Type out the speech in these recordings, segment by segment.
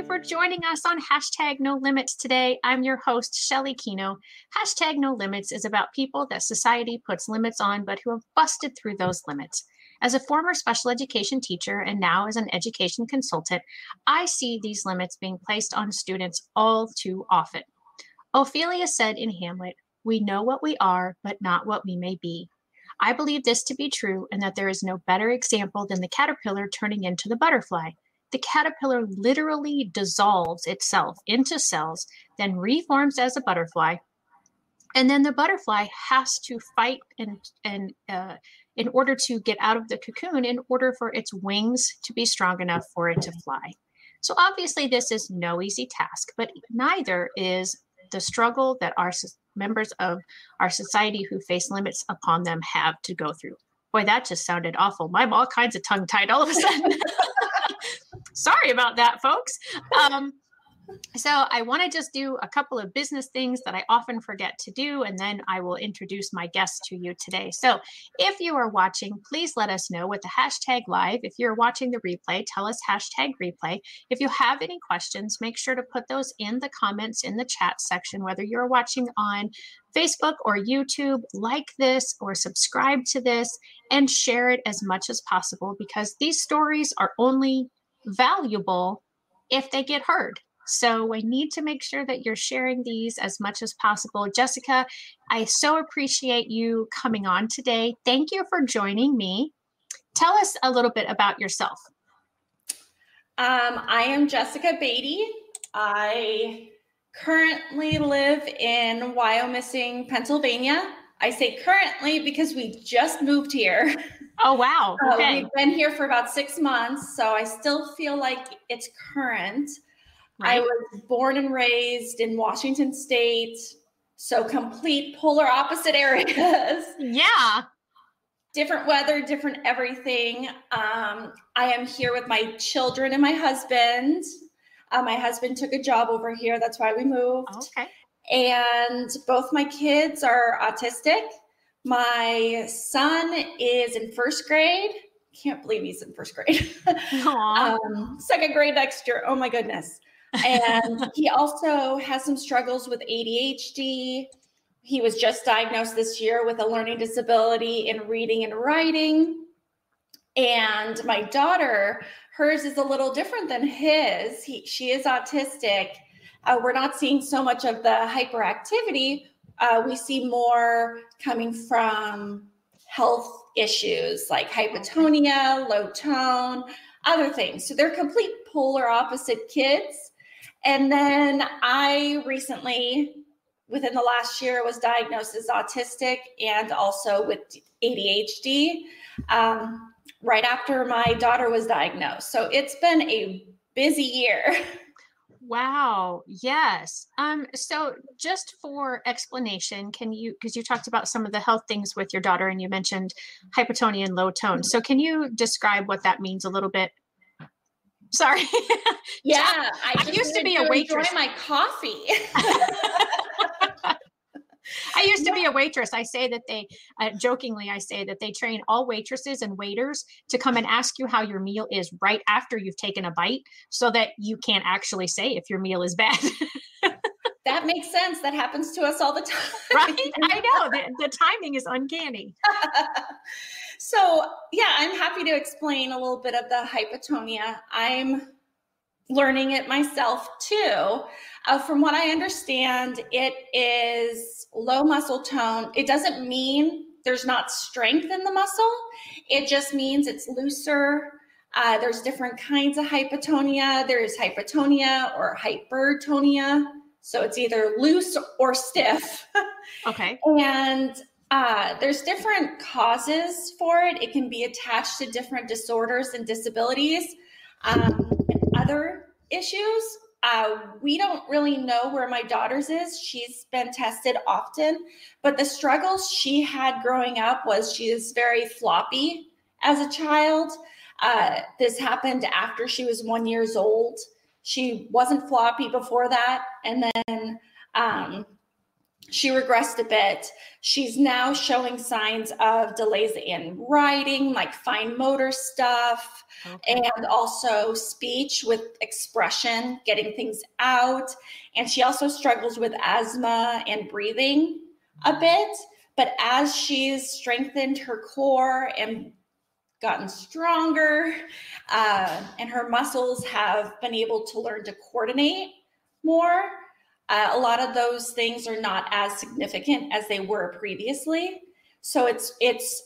you for joining us on hashtag no limits today. I'm your host, Shelley Kenow. Hashtag no limits is about people that society puts limits on, but who have busted through those limits. As a former special education teacher and now as an education consultant, I see these limits being placed on students all too often. Ophelia said in Hamlet, We know what we are, but not what we may be. I believe this to be true and that there is no better example than the caterpillar turning into the butterfly. The caterpillar literally dissolves itself into cells, then reforms as a butterfly, and then the butterfly has to fight and and uh, in order to get out of the cocoon in order for its wings to be strong enough for it to fly. So obviously this is no easy task but neither is the struggle that our members of our society who face limits upon them have to go through. Boy that just sounded awful. I'm all kinds of tongue tied all of a sudden sorry about that folks um, so I want to just do a couple of business things that I often forget to do, and then I will introduce my guest to you today. So if you are watching, please let us know with the hashtag live. If you're watching the replay, tell us hashtag replay. If you have any questions, make sure to put those in the comments in the chat section, whether you're watching on Facebook or YouTube, like this or subscribe to this and share it as much as possible because these stories are only valuable if they get heard. So I need to make sure that you're sharing these as much as possible. Jessica, I so appreciate you coming on today. Thank you for joining me. Tell us a little bit about yourself. Um, I am Jessica Beaty. I currently live in Wyomissing, Pennsylvania. I say currently because we just moved here. Oh, wow. Okay. Uh, we've been here for about six months, so I still feel like it's current. Right. I was born and raised in Washington State, so complete polar opposite areas. Yeah. Different weather, different everything. Um, I am here with my children and my husband. Uh, my husband took a job over here. That's why we moved. Okay. And both my kids are autistic. My son is in first grade. Can't believe he's in first grade. um, second grade next year. Oh my goodness and he also has some struggles with ADHD. He was just diagnosed this year with a learning disability in reading and writing. And my daughter, hers is a little different than his. He, she is autistic. Uh, we're not seeing so much of the hyperactivity. Uh, we see more coming from health issues like hypotonia, low tone, other things. So they're complete polar opposite kids. And then I recently, within the last year, was diagnosed as autistic and also with ADHD um, right after my daughter was diagnosed. So it's been a busy year. Wow. Yes. Um, so just for explanation, can you because you talked about some of the health things with your daughter and you mentioned hypotonia and low tone. So can you describe what that means a little bit Sorry. Yeah, I, I used to be a waitress. Enjoy my coffee. I used to be a waitress. I say that they, uh, jokingly, I say that they train all waitresses and waiters to come and ask you how your meal is right after you've taken a bite so that you can't actually say if your meal is bad. that makes sense. That happens to us all the time. right? I know. The, the timing is uncanny. So, yeah, I'm happy to explain a little bit of the hypotonia. I'm learning it myself too. Uh, from what I understand, it is low muscle tone. It doesn't mean there's not strength in the muscle, it just means it's looser. Uh, there's different kinds of hypotonia. There's hypotonia or hypertonia. So it's either loose or stiff. Okay. and uh, there's different causes for it. It can be attached to different disorders and disabilities um, and other issues. Uh, we don't really know where my daughter's is. She's been tested often, but the struggles she had growing up was she is very floppy as a child. Uh, this happened after she was one years old. She wasn't floppy before that, and then um, she regressed a bit. She's now showing signs of delays in writing, like fine motor stuff, okay. and also speech with expression, getting things out. And she also struggles with asthma and breathing a bit. But as she's strengthened her core and gotten stronger, uh, and her muscles have been able to learn to coordinate more, uh, a lot of those things are not as significant as they were previously. So it's it's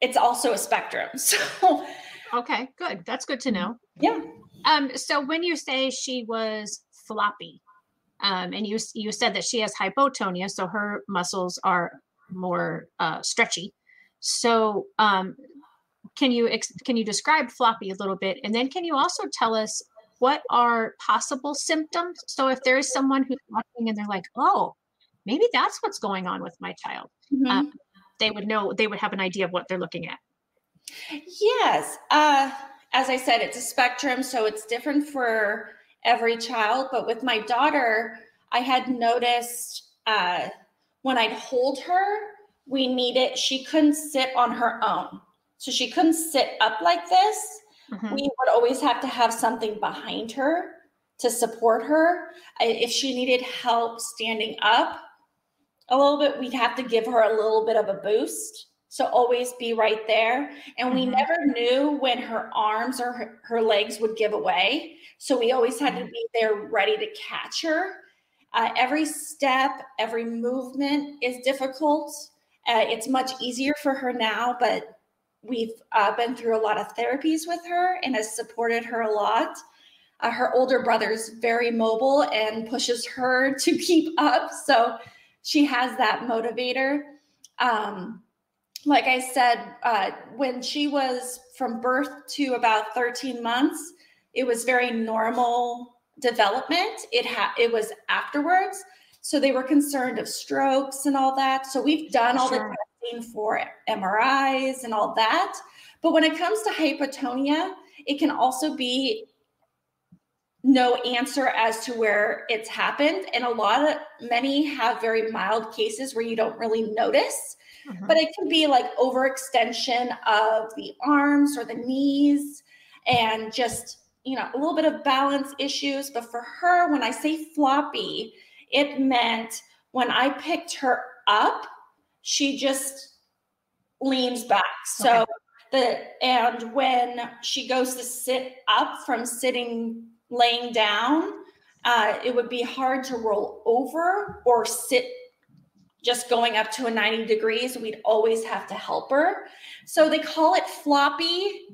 it's also a spectrum. So okay, good. That's good to know. Yeah. Um. So when you say she was floppy, um, and you you said that she has hypotonia, so her muscles are more uh, stretchy. So um, can you ex- can you describe floppy a little bit, and then can you also tell us what are possible symptoms? So if there is someone who's watching and they're like, oh, maybe that's what's going on with my child, mm-hmm. um, they would know, they would have an idea of what they're looking at. Yes. Uh, as I said, it's a spectrum, so it's different for every child. But with my daughter, I had noticed uh, when I'd hold her, we needed, she couldn't sit on her own. So she couldn't sit up like this mm-hmm. we would always have to have something behind her to support her. If she needed help standing up a little bit, we'd have to give her a little bit of a boost. So always be right there. And mm-hmm. we never knew when her arms or her, her, legs would give away. So we always had to mm-hmm. be there ready to catch her. Uh, every step, every movement is difficult. Uh, it's much easier for her now, but we've uh, been through a lot of therapies with her and has supported her a lot. Uh, her older brother's very mobile and pushes her to keep up. So she has that motivator. Um, like I said, uh, when she was from birth to about 13 months, it was very normal development. It had it was afterwards. So they were concerned of strokes and all that. So we've done all sure. the testing for MRIs and all that. But when it comes to hypotonia, it can also be no answer as to where it's happened. And a lot of many have very mild cases where you don't really notice. Mm-hmm. But it can be like overextension of the arms or the knees and just, you know, a little bit of balance issues. But for her, when I say floppy, it meant when I picked her up, she just leans back. So okay. the and when she goes to sit up from sitting laying down, uh, it would be hard to roll over or sit just going up to a 90 degrees. We'd always have to help her. So they call it floppy,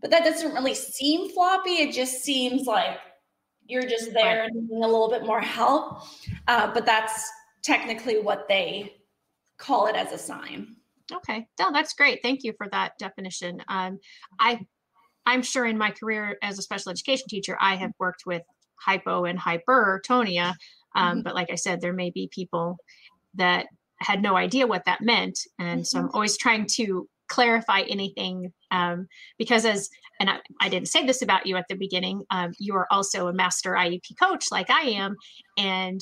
but that doesn't really seem floppy. It just seems like you're just there and needing a little bit more help. Uh, but that's technically what they call it as a sign. Okay, no, that's great. Thank you for that definition. Um, I, I'm sure in my career as a special education teacher, I have worked with hypo and hypertonia. Um, mm-hmm. But like I said, there may be people that had no idea what that meant, and mm-hmm. so I'm mm-hmm. always trying to clarify anything um, because as and I, I, didn't say this about you at the beginning um, you are also a master iep coach like i am and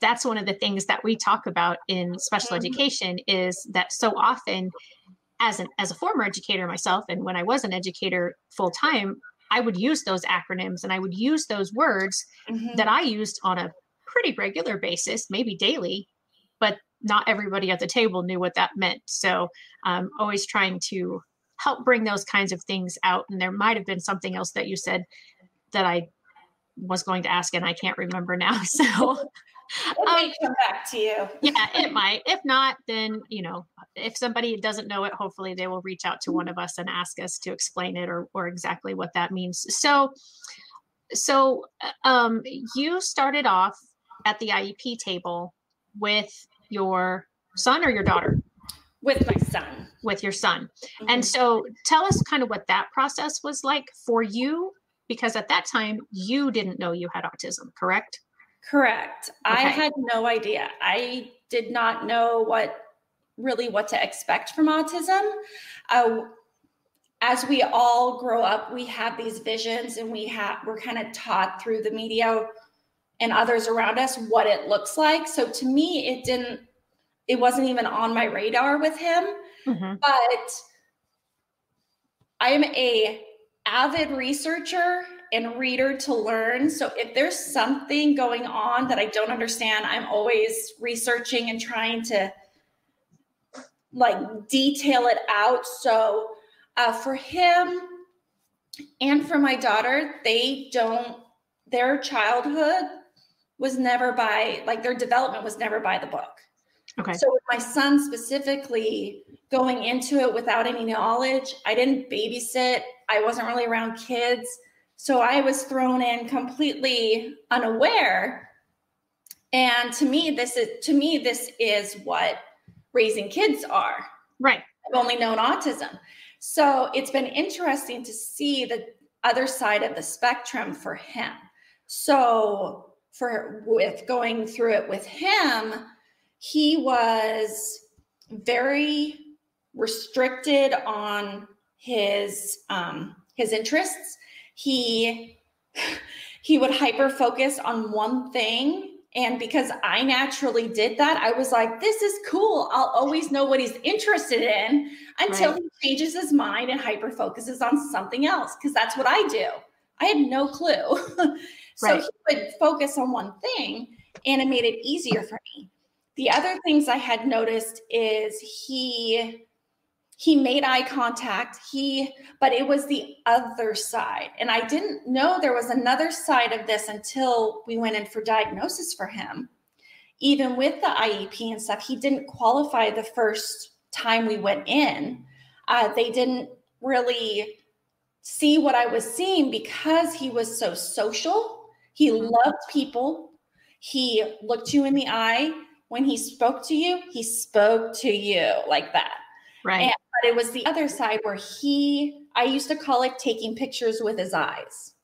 that's one of the things that we talk about in special mm-hmm. education is that so often as an as a former educator myself and when I was an educator full time I would use those acronyms and I would use those words mm-hmm. that I used on a pretty regular basis maybe daily but not everybody at the table knew what that meant so um, always trying to help bring those kinds of things out and there might have been something else that you said that I was going to ask and I can't remember now so it may um, come back to you. yeah, it might. If not, then you know, if somebody doesn't know it, hopefully they will reach out to one of us and ask us to explain it or or exactly what that means. So, so um, you started off at the IEP table with your son or your daughter? With my son. With your son. Mm-hmm. And so tell us kind of what that process was like for you, because at that time you didn't know you had autism, correct? Correct. Okay. I had no idea. I did not know what really what to expect from autism. Uh, as we all grow up, we have these visions and we have we're kind of taught through the media and others around us what it looks like. So to me, it didn't, it wasn't even on my radar with him. Mm-hmm. But I am a avid researcher and reader to learn. So if there's something going on that I don't understand, I'm always researching and trying to like detail it out. So uh, for him and for my daughter, they don't, their childhood was never by, like their development was never by the book. Okay. So with my son specifically going into it without any knowledge, I didn't babysit. I wasn't really around kids. So I was thrown in completely unaware. And to me, this is to me, this is what raising kids are. Right. I've only known autism. So it's been interesting to see the other side of the spectrum for him. So for with going through it with him, he was very restricted on his um, his interests. He he would hyper focus on one thing and because I naturally did that, I was like, this is cool. I'll always know what he's interested in until right. he changes his mind and hyper focuses on something else. Because that's what I do. I had no clue. so right. he would focus on one thing and it made it easier for me. The other things I had noticed is he he made eye contact he but it was the other side. And i didn't know there was another side of this until we went in for diagnosis for him. Even with the iep and stuff he didn't qualify the first time we went in. Uh, they didn't really see what i was seeing because he was so social. He mm-hmm. loved people. He looked you in the eye when he spoke to you he spoke to you like that right and but it was the other side where he, I used to call it taking pictures with his eyes.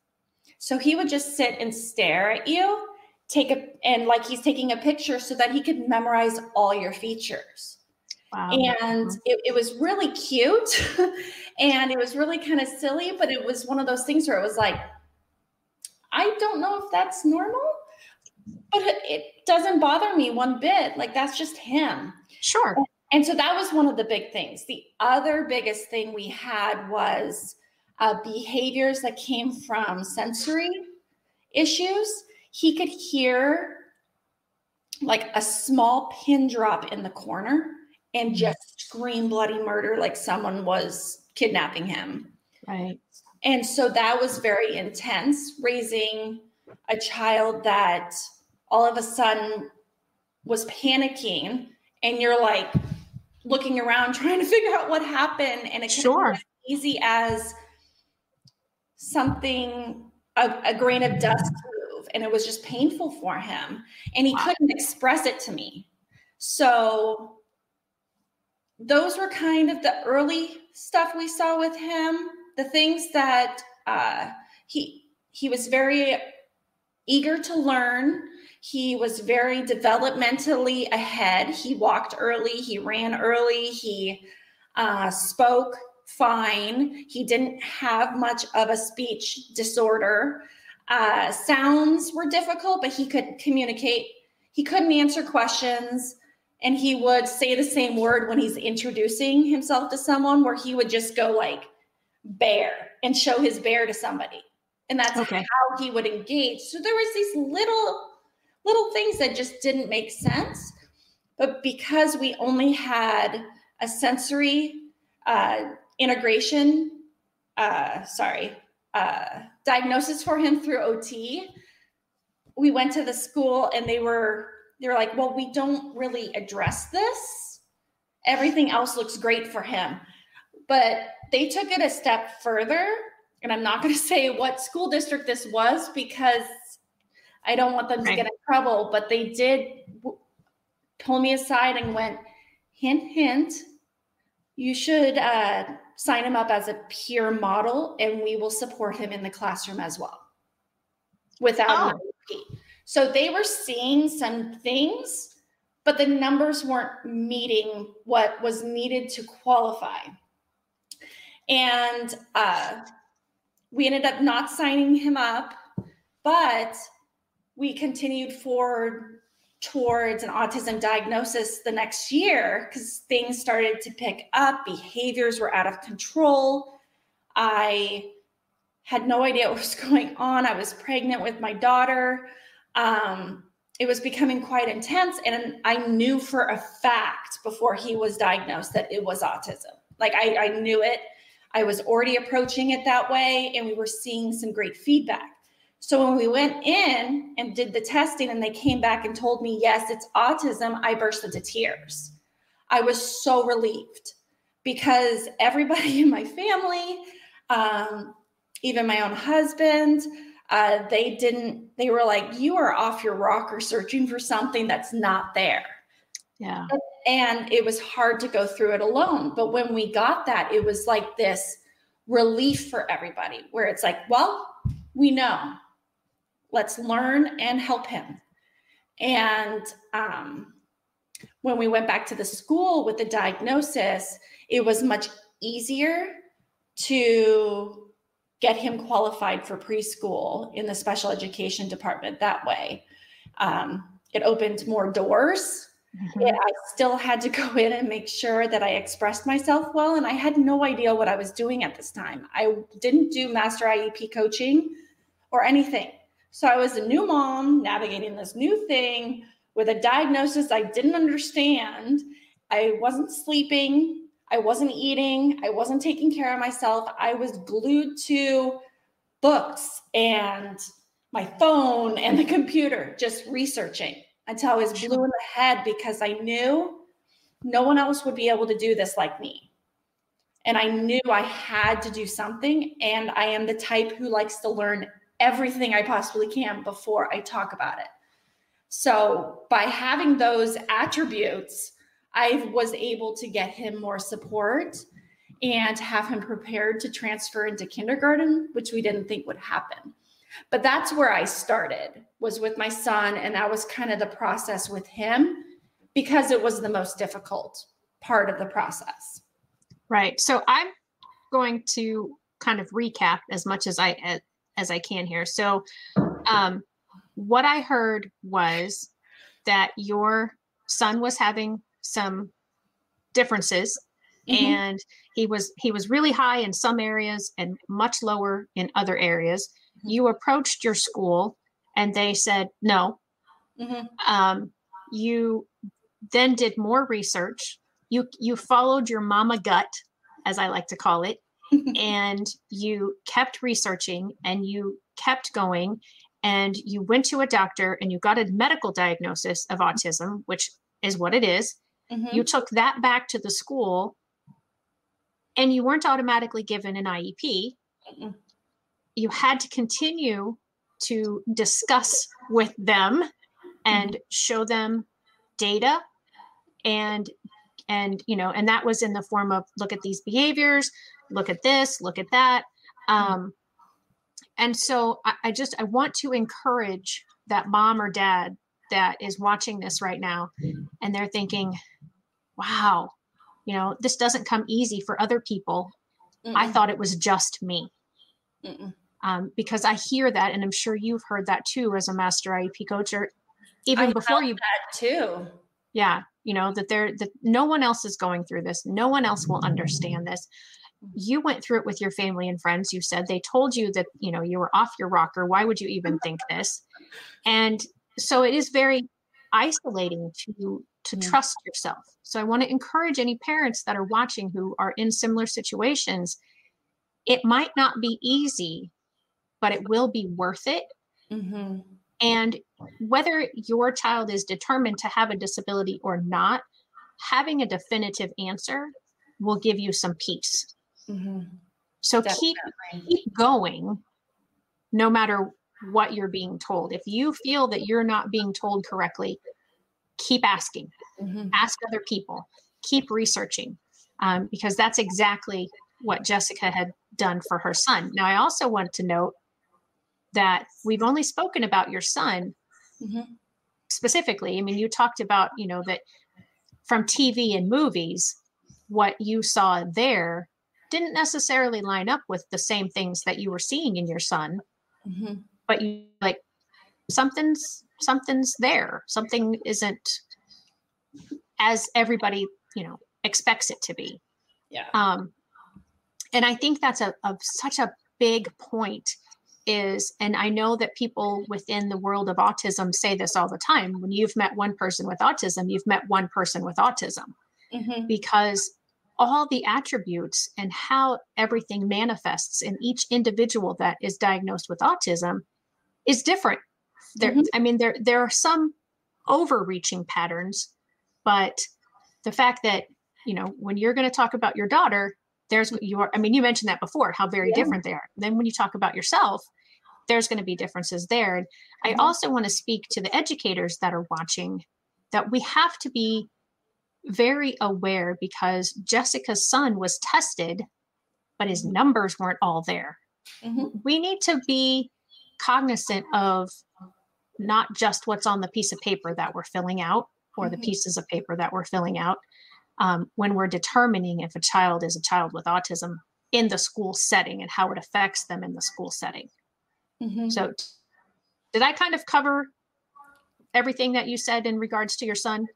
So he would just sit and stare at you, take a, and like he's taking a picture so that he could memorize all your features. Wow. And uh-huh. it, it was really cute and it was really kind of silly, but it was one of those things where it was like, I don't know if that's normal, but it, doesn't bother me one bit. Like that's just him. Sure. And so that was one of the big things. The other biggest thing we had was uh, behaviors that came from sensory issues. He could hear like a small pin drop in the corner and mm-hmm. just scream bloody murder like someone was kidnapping him. Right. And so that was very intense raising a child that all of a sudden was panicking and you're like looking around trying to figure out what happened. And it sure. as easy as something a, a, grain of dust move and it was just painful for him and he wow. couldn't express it to me. So those were kind of the early stuff we saw with him. The things that uh, he he was very eager to learn he was very developmentally ahead. He walked early, he ran early, he uh, spoke fine. He didn't have much of a speech disorder. Uh, sounds were difficult, but he could communicate. He couldn't answer questions. And he would say the same word when he's introducing himself to someone, where he would just go like bear and show his bear to somebody. And that's okay. how he would engage. So there was these little little things that just didn't make sense. But because we only had a sensory uh, integration, uh, sorry, uh, diagnosis for him through OT, we went to the school and they were they were like, well, we don't really address this. Everything else looks great for him. But they took it a step further. And I'm not going to say what school district this was because I don't want them to get in trouble, but they did pull me aside and went, hint, hint, you should uh, sign him up as a peer model and we will support him in the classroom as well without oh. So they were seeing some things, but the numbers weren't meeting what was needed to qualify. And uh, we ended up not signing him up, but we continued forward towards an autism diagnosis the next year because things started to pick up, behaviors were out of control. I had no idea what was going on. I was pregnant with my daughter. Um, it was becoming quite intense. And I knew for a fact before he was diagnosed that it was autism. Like I, I knew it. I was already approaching it that way, and we were seeing some great feedback. So when we went in and did the testing and they came back and told me, yes, it's autism, I burst into tears. I was so relieved because everybody in my family, um, even my own husband, uh, they didn't, they were like, you are off your rocker searching for something that's not there. Yeah. And it was hard to go through it alone. But when we got that, it was like this relief for everybody where it's like, well, we know let's learn and help him. And um, when we went back to the school with the diagnosis, it was much easier to get him qualified for preschool in the special education department that way. Um, it opened more doors. Mm-hmm. I still had to go in and make sure that I expressed myself well. And I had no idea what I was doing at this time. I didn't do master IEP coaching or anything. So I was a new mom navigating this new thing with a diagnosis I didn't understand. I wasn't sleeping. I wasn't eating. I wasn't taking care of myself. I was glued to books and my phone and the computer, just researching until I was blue in the head because I knew no one else would be able to do this like me. And I knew I had to do something. And I am the type who likes to learn everything I possibly can before I talk about it. So by having those attributes, I was able to get him more support and have him prepared to transfer into kindergarten, which we didn't think would happen. But that's where I started was with my son and that was kind of the process with him because it was the most difficult part of the process. Right. So I'm going to kind of recap as much as I as I can here. So, um, what I heard was that your son was having some differences mm-hmm. and he was he was really high in some areas and much lower in other areas mm-hmm. you approached your school and they said no mm-hmm. um, you then did more research you you followed your mama gut as i like to call it and you kept researching and you kept going and you went to a doctor and you got a medical diagnosis of autism, which is what it is. Mm-hmm. You took that back to the school and you weren't automatically given an IEP. Mm-hmm. You had to continue to discuss with them and mm-hmm. show them data and and you know and that was in the form of look at these behaviors look at this, look at that. Mm-hmm. Um, and so I, I just I want to encourage that mom or dad that is watching this right now and they're thinking, wow, you know, this doesn't come easy for other people. Mm-mm. I thought it was just me. Um, because I hear that, and I'm sure you've heard that too as a master IEP coach, or even I before you that too. Yeah, you know that there that no one else is going through this. No one else will understand this you went through it with your family and friends. You said they told you that you know you were off your rocker. Why would you even think this? And so it is very isolating to to trust yourself. So i want to encourage any parents that are watching who are in similar situations it might not be easy but it will be worth it. Mm-hmm. and whether your child is determined to have a disability or not having a definitive answer will give you some peace Mm-hmm. So keep keep going, no matter what you're being told. If you feel that you're not being told correctly, keep asking. Mm-hmm. Ask other people. Keep researching, um, because that's exactly what Jessica had done for her son. Now, I also want to note that we've only spoken about your son mm-hmm. specifically. I mean, you talked about, you know, that from TV and movies, what you saw there didn't necessarily line up with the same things that you were seeing in your son mm-hmm. but you like something's something's there. Something isn't as everybody, you know, expects it to be. Yeah. Um, and I think that's a, a such a big point is, and I know that people within the world of autism say this all the time. When you've met one person with autism, you've met one person with autism mm-hmm. because all the attributes and how everything manifests in each individual that is diagnosed with autism is different. There, mm-hmm. I mean, there there are some overreaching patterns, but the fact that you know when you're going to talk about your daughter, there's your. I mean, you mentioned that before, how very yeah. different they are. Then when you talk about yourself, there's going to be differences there. And mm-hmm. I also want to speak to the educators that are watching that we have to be very aware because Jessica's son was tested, but his mm-hmm. numbers weren't all there. Mm-hmm. We need to be cognizant of not just what's on the piece of paper that we're filling out or mm-hmm. the pieces of paper that we're filling out um, when we're determining if a child is a child with autism in the school setting and how it affects them in the school setting. Mm-hmm. So, did I kind of cover everything that you said in regards to your son?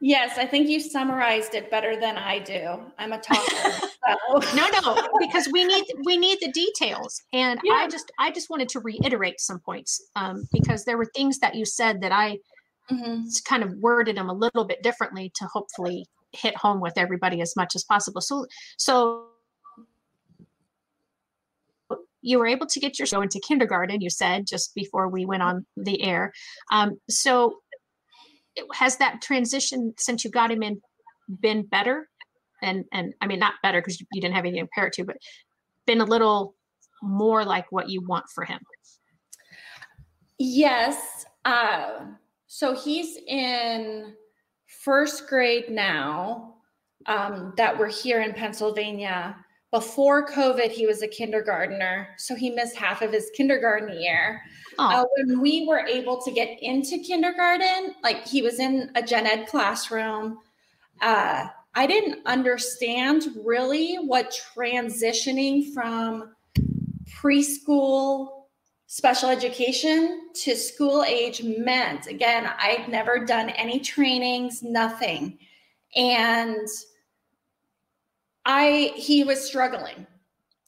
Yes, I think you summarized it better than I do. I'm a talker. so. no, no, because we need we need the details, and yeah. I just I just wanted to reiterate some points um, because there were things that you said that I mm-hmm. kind of worded them a little bit differently to hopefully hit home with everybody as much as possible. So so you were able to get your show into kindergarten. You said just before we went on the air. Um, so has that transition since you got him in been better? And and I mean not better because you didn't have anything to compare it to, but been a little more like what you want for him. Yes. Uh, so he's in first grade now. Um, that we're here in Pennsylvania. Before COVID, he was a kindergartner, so he missed half of his kindergarten year. Uh, when we were able to get into kindergarten, like he was in a gen ed classroom, uh, I didn't understand really what transitioning from preschool special education to school age meant. Again, I'd never done any trainings, nothing. And I he was struggling.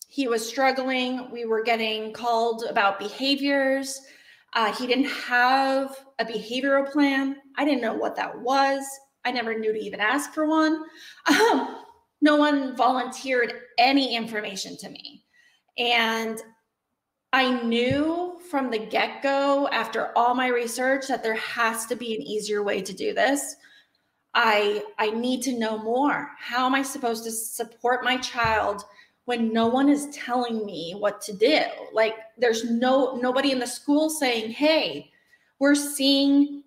He was struggling. We were getting called about behaviors. Uh, he didn't have a behavioral plan. I didn't know what that was. I never knew to even ask for one. Um, no one volunteered any information to me. And I knew from the get go, after all my research, that there has to be an easier way to do this. I I need to know more. How am I supposed to support my child when no one is telling me what to do? Like there's no nobody in the school saying, "Hey, we're seeing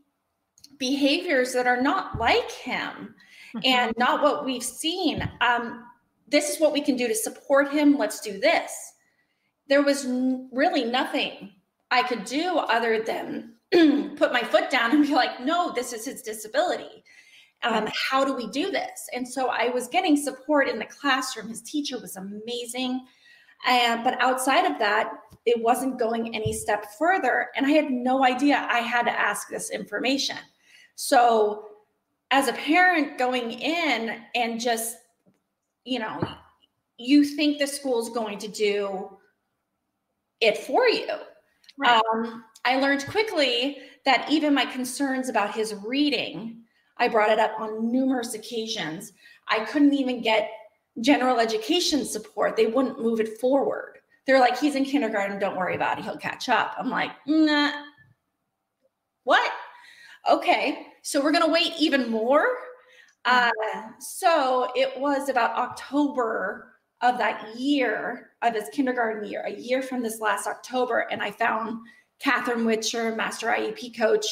behaviors that are not like him mm-hmm. and not what we've seen. Um, this is what we can do to support him. Let's do this." There was n- really nothing I could do other than put my foot down and be like, "No, this is his disability." Um, how do we do this? And so I was getting support in the classroom. His teacher was amazing. But outside of that, it wasn't going any step further. And I had no idea I had to ask this information. So, as a parent going in and just, you know, you think the school's going to do it for you. Right. Um, I learned quickly that even my concerns about his reading I brought it up on numerous occasions. I couldn't even get general education support. They wouldn't move it forward. They're like, he's in kindergarten, don't worry about it, he'll catch up. I'm like, nah. What? Okay, so we're gonna wait even more. Uh, so it was about October of that year, of his kindergarten year, a year from this last October, and I found Catherine Whitcher, Master IEP coach,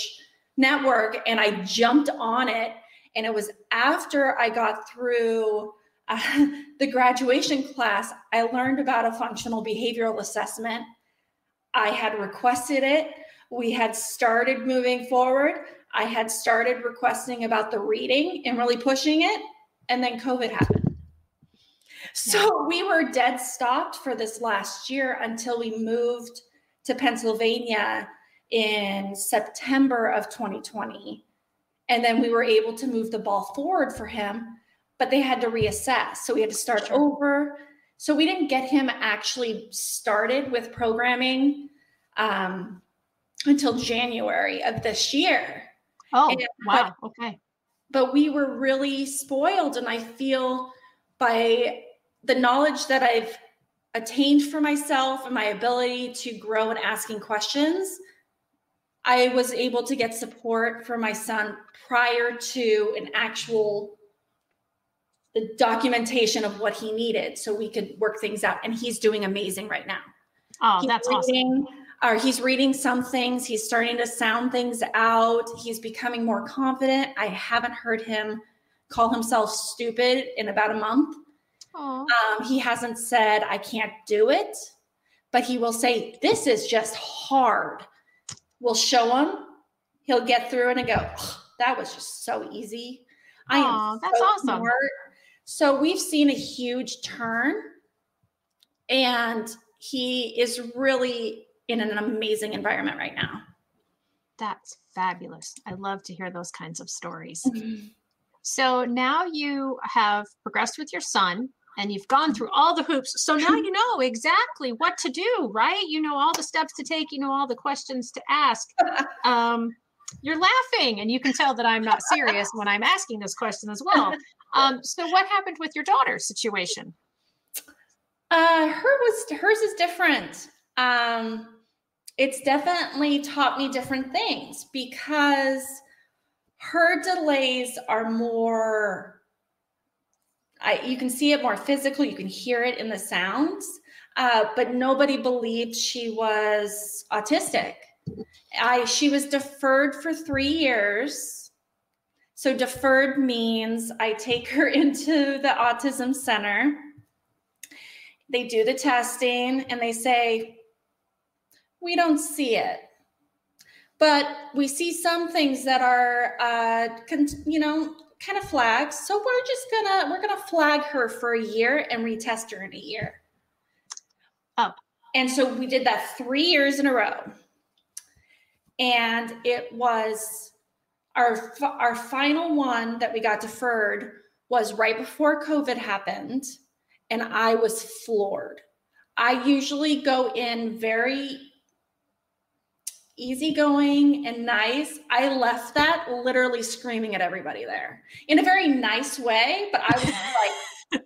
network and I jumped on it. And it was after I got through uh, the graduation class, I learned about a functional behavioral assessment. I had requested it. We had started moving forward. I had started requesting about the reading and really pushing it. And then COVID happened. So we were dead stopped for this last year until we moved to Pennsylvania in September of 2020. And then we were able to move the ball forward for him, but they had to reassess. So we had to start sure. over. So we didn't get him actually started with programming um, until January of this year. Oh, and, wow. But, okay. But we were really spoiled. And I feel by the knowledge that I've attained for myself and my ability to grow and asking questions, I was able to get support for my son prior to an actual the documentation of what he needed so we could work things out and he's doing amazing right now. Oh, he's that's reading, awesome. Or he's reading some things, he's starting to sound things out, he's becoming more confident. I haven't heard him call himself stupid in about a month. Um, he hasn't said, I can't do it, but he will say, This is just hard. We'll show him. He'll get through it and go, oh, That was just so easy. I am that's so awesome. Smart. So we've seen a huge turn, and he is really in an amazing environment right now. That's fabulous. I love to hear those kinds of stories. Mm-hmm. So now you have progressed with your son and you've gone through all the hoops. So now you know exactly what to do, right? You know all the steps to take, you know all the questions to ask. Um, you're laughing, and you can tell that I'm not serious when I'm asking this question as well. Um, so, what happened with your daughter's situation? Uh, her was hers is different. Um, it's definitely taught me different things because her delays are more I, you can see it more physical. You can hear it in the sounds. Uh, but nobody believed she was autistic. I she was deferred for three years. So deferred means I take her into the autism center. They do the testing and they say, we don't see it but we see some things that are uh, con- you know kind of flags. So we're just gonna we're gonna flag her for a year and retest her in a year. Oh. And so we did that three years in a row. And it was our our final one that we got deferred was right before COVID happened, and I was floored. I usually go in very easygoing and nice. I left that literally screaming at everybody there in a very nice way, but I was like,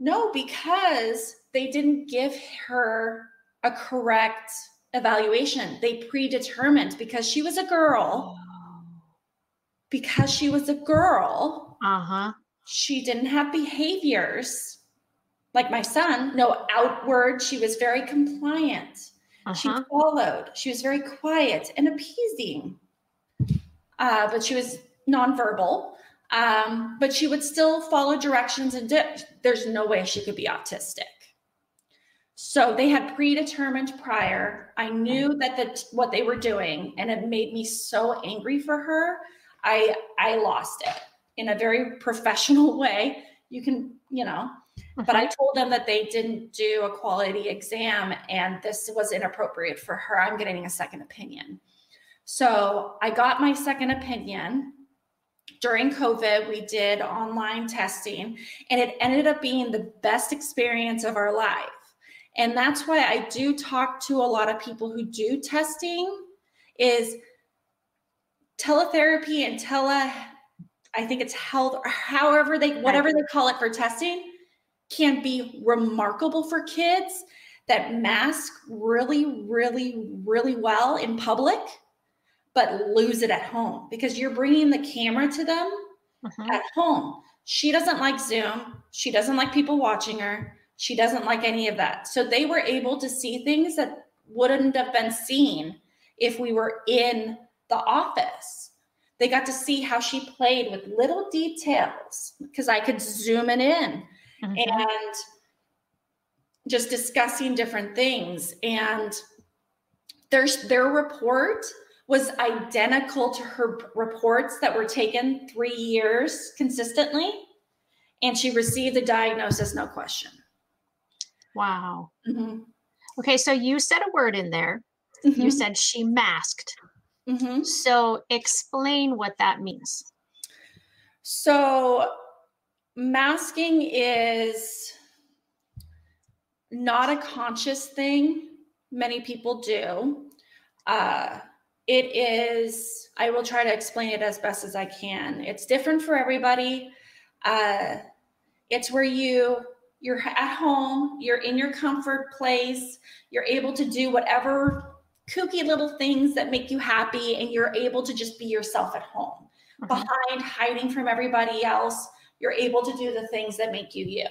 no, because they didn't give her a correct evaluation. They predetermined because she was a girl. Because she was a girl, uh-huh. she didn't have behaviors like my son, no outward. She was very compliant uh-huh. She followed. She was very quiet and appeasing, uh, but she was nonverbal. Um, but she would still follow directions and dip. There's no way she could be autistic. So they had predetermined prior. I knew that the, what they were doing, and it made me so angry for her. I I lost it in a very professional way. You can, you know, but I mm-hmm. told them that they didn't do a quality exam and this was inappropriate for her. I'm getting a second opinion. So I got my second opinion. During COVID, we did online testing and it ended up being the best experience of our life. And that's why I do talk to a lot of people who do testing is teletherapy and tele I think it's health however they whatever they call it for testing can be remarkable for kids that mask really, really, really well in public, but lose it at home because you're bringing the camera to them uh-huh. at home. She doesn't like Zoom. She doesn't like people watching her. She doesn't like any of that. So they were able to see things that wouldn't have been seen if we were in the office. They got to see how she played with little details because I could zoom it in mm-hmm. and just discussing different things. And their, their report was identical to her reports that were taken three years consistently. And she received the diagnosis, no question. Wow. Mm-hmm. Okay, so you said a word in there mm-hmm. you said she masked. Mm-hmm. So explain what that means. So masking is not a conscious thing. Many people do. Uh, it is, I will try to explain it as best as I can. It's different for everybody. Uh, it's where you you're at home, you're in your comfort place, you're able to do whatever kooky little things that make you happy, and you're able to just be yourself at home. Mm-hmm. Behind hiding from everybody else, you're able to do the things that make you you.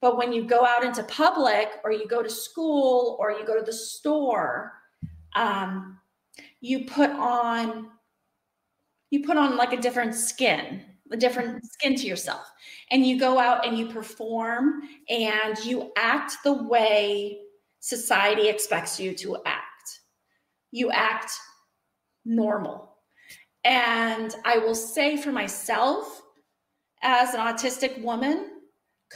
But when you go out into public or you go to school or you go to the store, um, you put on you put on like a different skin a different skin to yourself. And you go out and you perform and you act the way society expects you to act. You act normal. And i will say for myself as an autistic woman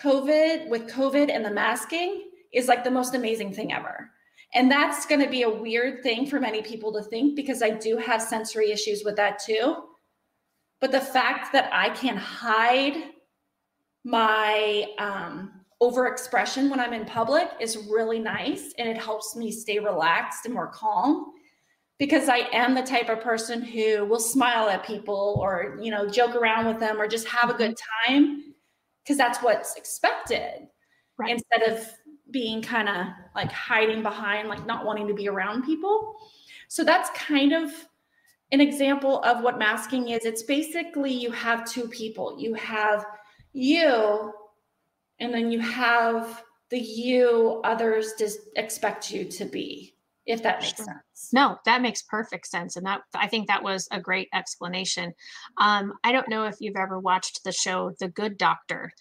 covid with covid and the masking is like the most amazing thing ever and that's going to be a weird thing for many people to think because I do have sensory issues with that too. But the fact that I can hide my um, overexpression when I'm in public is really nice. And it helps me stay relaxed and more calm because I am the type of person who will smile at people or, you know, joke around with them or just have a good mm-hmm. time because that's what's expected right. instead of being kind of like hiding behind, like not wanting to be around people. So that's kind of an example of what masking is. It's basically you have two people. You have you, and then you have the you others just expect you to be, if that makes sure. sense. No, that makes perfect sense. And that I think that was a great explanation. Um, I don't know if you've ever watched the show The Good Doctor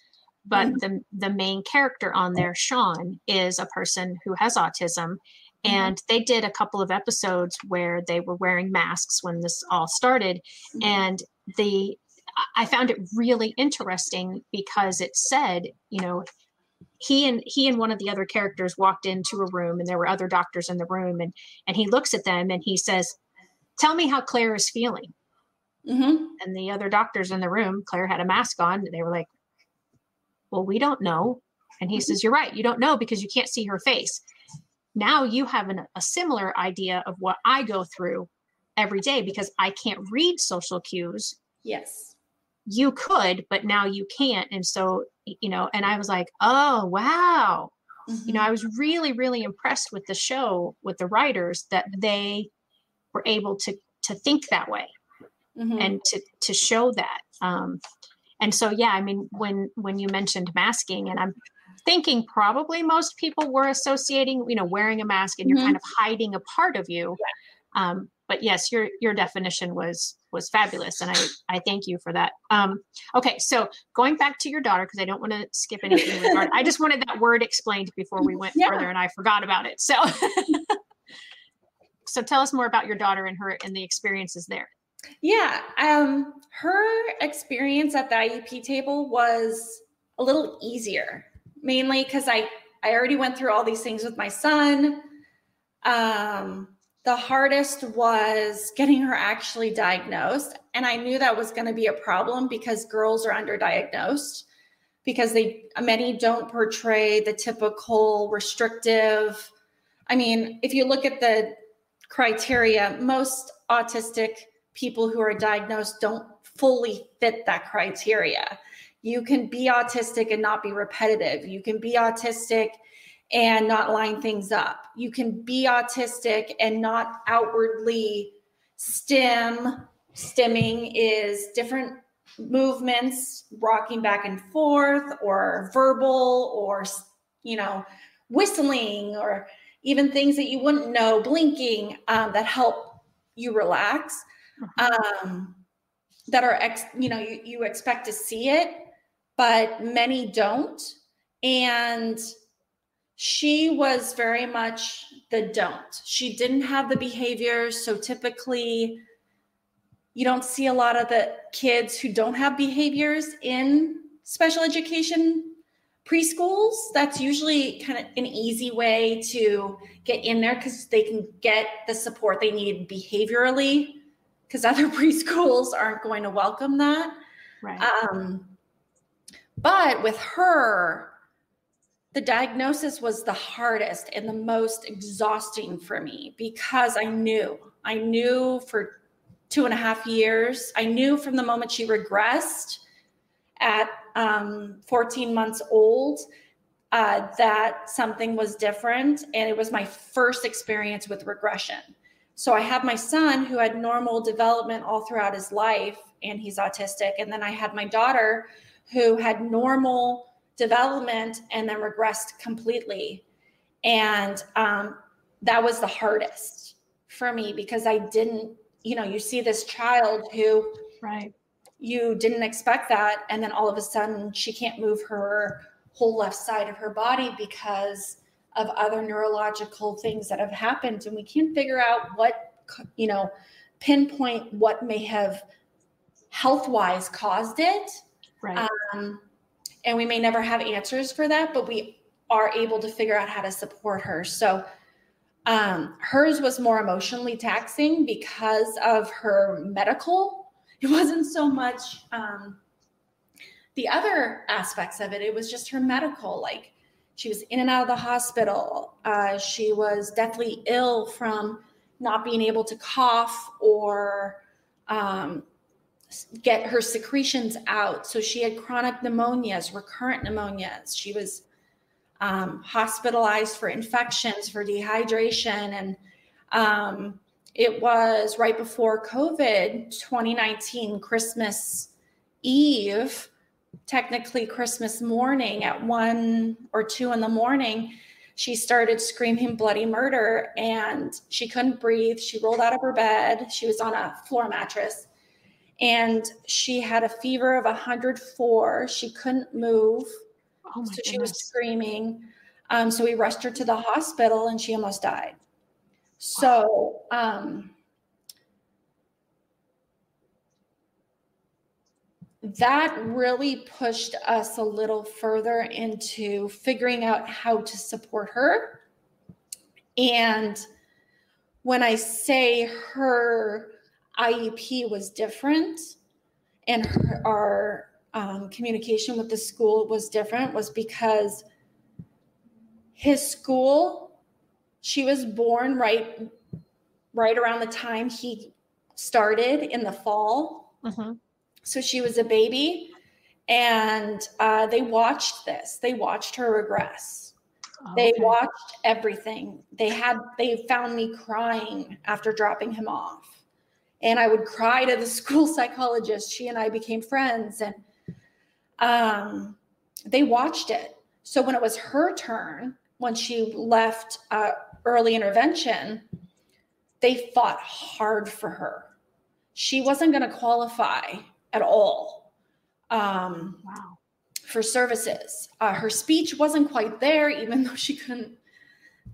but mm-hmm. the the main character on there shaun is a person who has autism mm-hmm. and they did a couple of episodes where they were wearing masks when this all started mm-hmm. and the i found it really interesting because it said you know he and he and one of the other characters walked into a room and there were other doctors in the room and and he looks at them and he says tell me how claire is feeling mm-hmm. and the other doctors in the room claire had a mask on and they were like well, we don't know. And he mm-hmm. says, You're right. You don't know because you can't see her face. Now you have an, a similar idea of what I go through every day because I can't read social cues. Yes. You could, but now you can't. And so, you know, and I was like, Oh, wow. Mm-hmm. You know, I was really, really impressed with the show, with the writers that they were able to to think that way mm-hmm. and to to show that. Um, and so yeah i mean when when you mentioned masking and i'm thinking probably most people were associating you know wearing a mask and you're mm-hmm. kind of hiding a part of you yeah. um, but yes your your definition was was fabulous and i i thank you for that um, okay so going back to your daughter because i don't want to skip anything regarding i just wanted that word explained before we went yeah. further and i forgot about it so so tell us more about your daughter and her and the experiences there yeah, um, her experience at the IEP table was a little easier, mainly because I I already went through all these things with my son. Um, the hardest was getting her actually diagnosed, and I knew that was going to be a problem because girls are underdiagnosed because they many don't portray the typical restrictive. I mean, if you look at the criteria, most autistic people who are diagnosed don't fully fit that criteria. You can be autistic and not be repetitive. You can be autistic and not line things up. You can be autistic and not outwardly stim. Stimming is different movements, rocking back and forth, or verbal, or, you know, whistling, or even things that you wouldn't know, blinking um, that help you relax um, that are ex, you know, you, you expect to see it, but many don't. And she was very much the don't. She didn't have the behaviors. So typically, you don't see a lot of the kids who don't have behaviors in special education preschools, that's usually kind of an easy way to get in there because they can get the support they need behaviorally, because other preschools aren't going to welcome that. Right. Um, but with her, the diagnosis was the hardest and the most exhausting for me because I knew, I knew for two and a half years, I knew from the moment she regressed at um, 14 months old uh, that something was different. And it was my first experience with regression. So I have my son who had normal development all throughout his life, and he's autistic. And then I had my daughter who had normal development and then regressed completely. And um, that was the hardest for me because I didn't, you know, you see this child who right. you didn't expect that and then all of a sudden she can't move her whole left side of her body because of other neurological things that have happened. And we can't figure out what you know pinpoint what may have health wise caused it. Right. Um, and we may never have answers for that but we are able to figure out how to support her so um, hers was more emotionally taxing because of her medical it wasn't so much um, the other aspects of it. It was just her medical, like she was in and out of the hospital. Uh, she was deathly ill from not being able to cough or um, get her secretions out. So she had chronic pneumonias, recurrent pneumonias. She was um, hospitalized for infections, for dehydration, and um, it was right before COVID, 2019, Christmas Eve, technically Christmas morning at one or two in the morning. She started screaming bloody murder and she couldn't breathe. She rolled out of her bed. She was on a floor mattress and she had a fever of 104. She couldn't move. Oh so goodness. she was screaming. Um, so we rushed her to the hospital and she almost died. So, um, that really pushed us a little further into figuring out how to support her. And when I say her IEP was different and her, our um, communication with the school was different, was because his school she was born right right around the time he started in the fall. Mm-hmm. So she was a baby, and uh, they watched this. They watched her regress. Okay. They watched everything. They had they found me crying after dropping him off. And I would cry to the school psychologist. She and I became friends and um, they watched it. So when it was her turn, when she left uh, early intervention, they fought hard for her. She wasn't going to qualify at all um, wow. for services. Uh, her speech wasn't quite there, even though she couldn't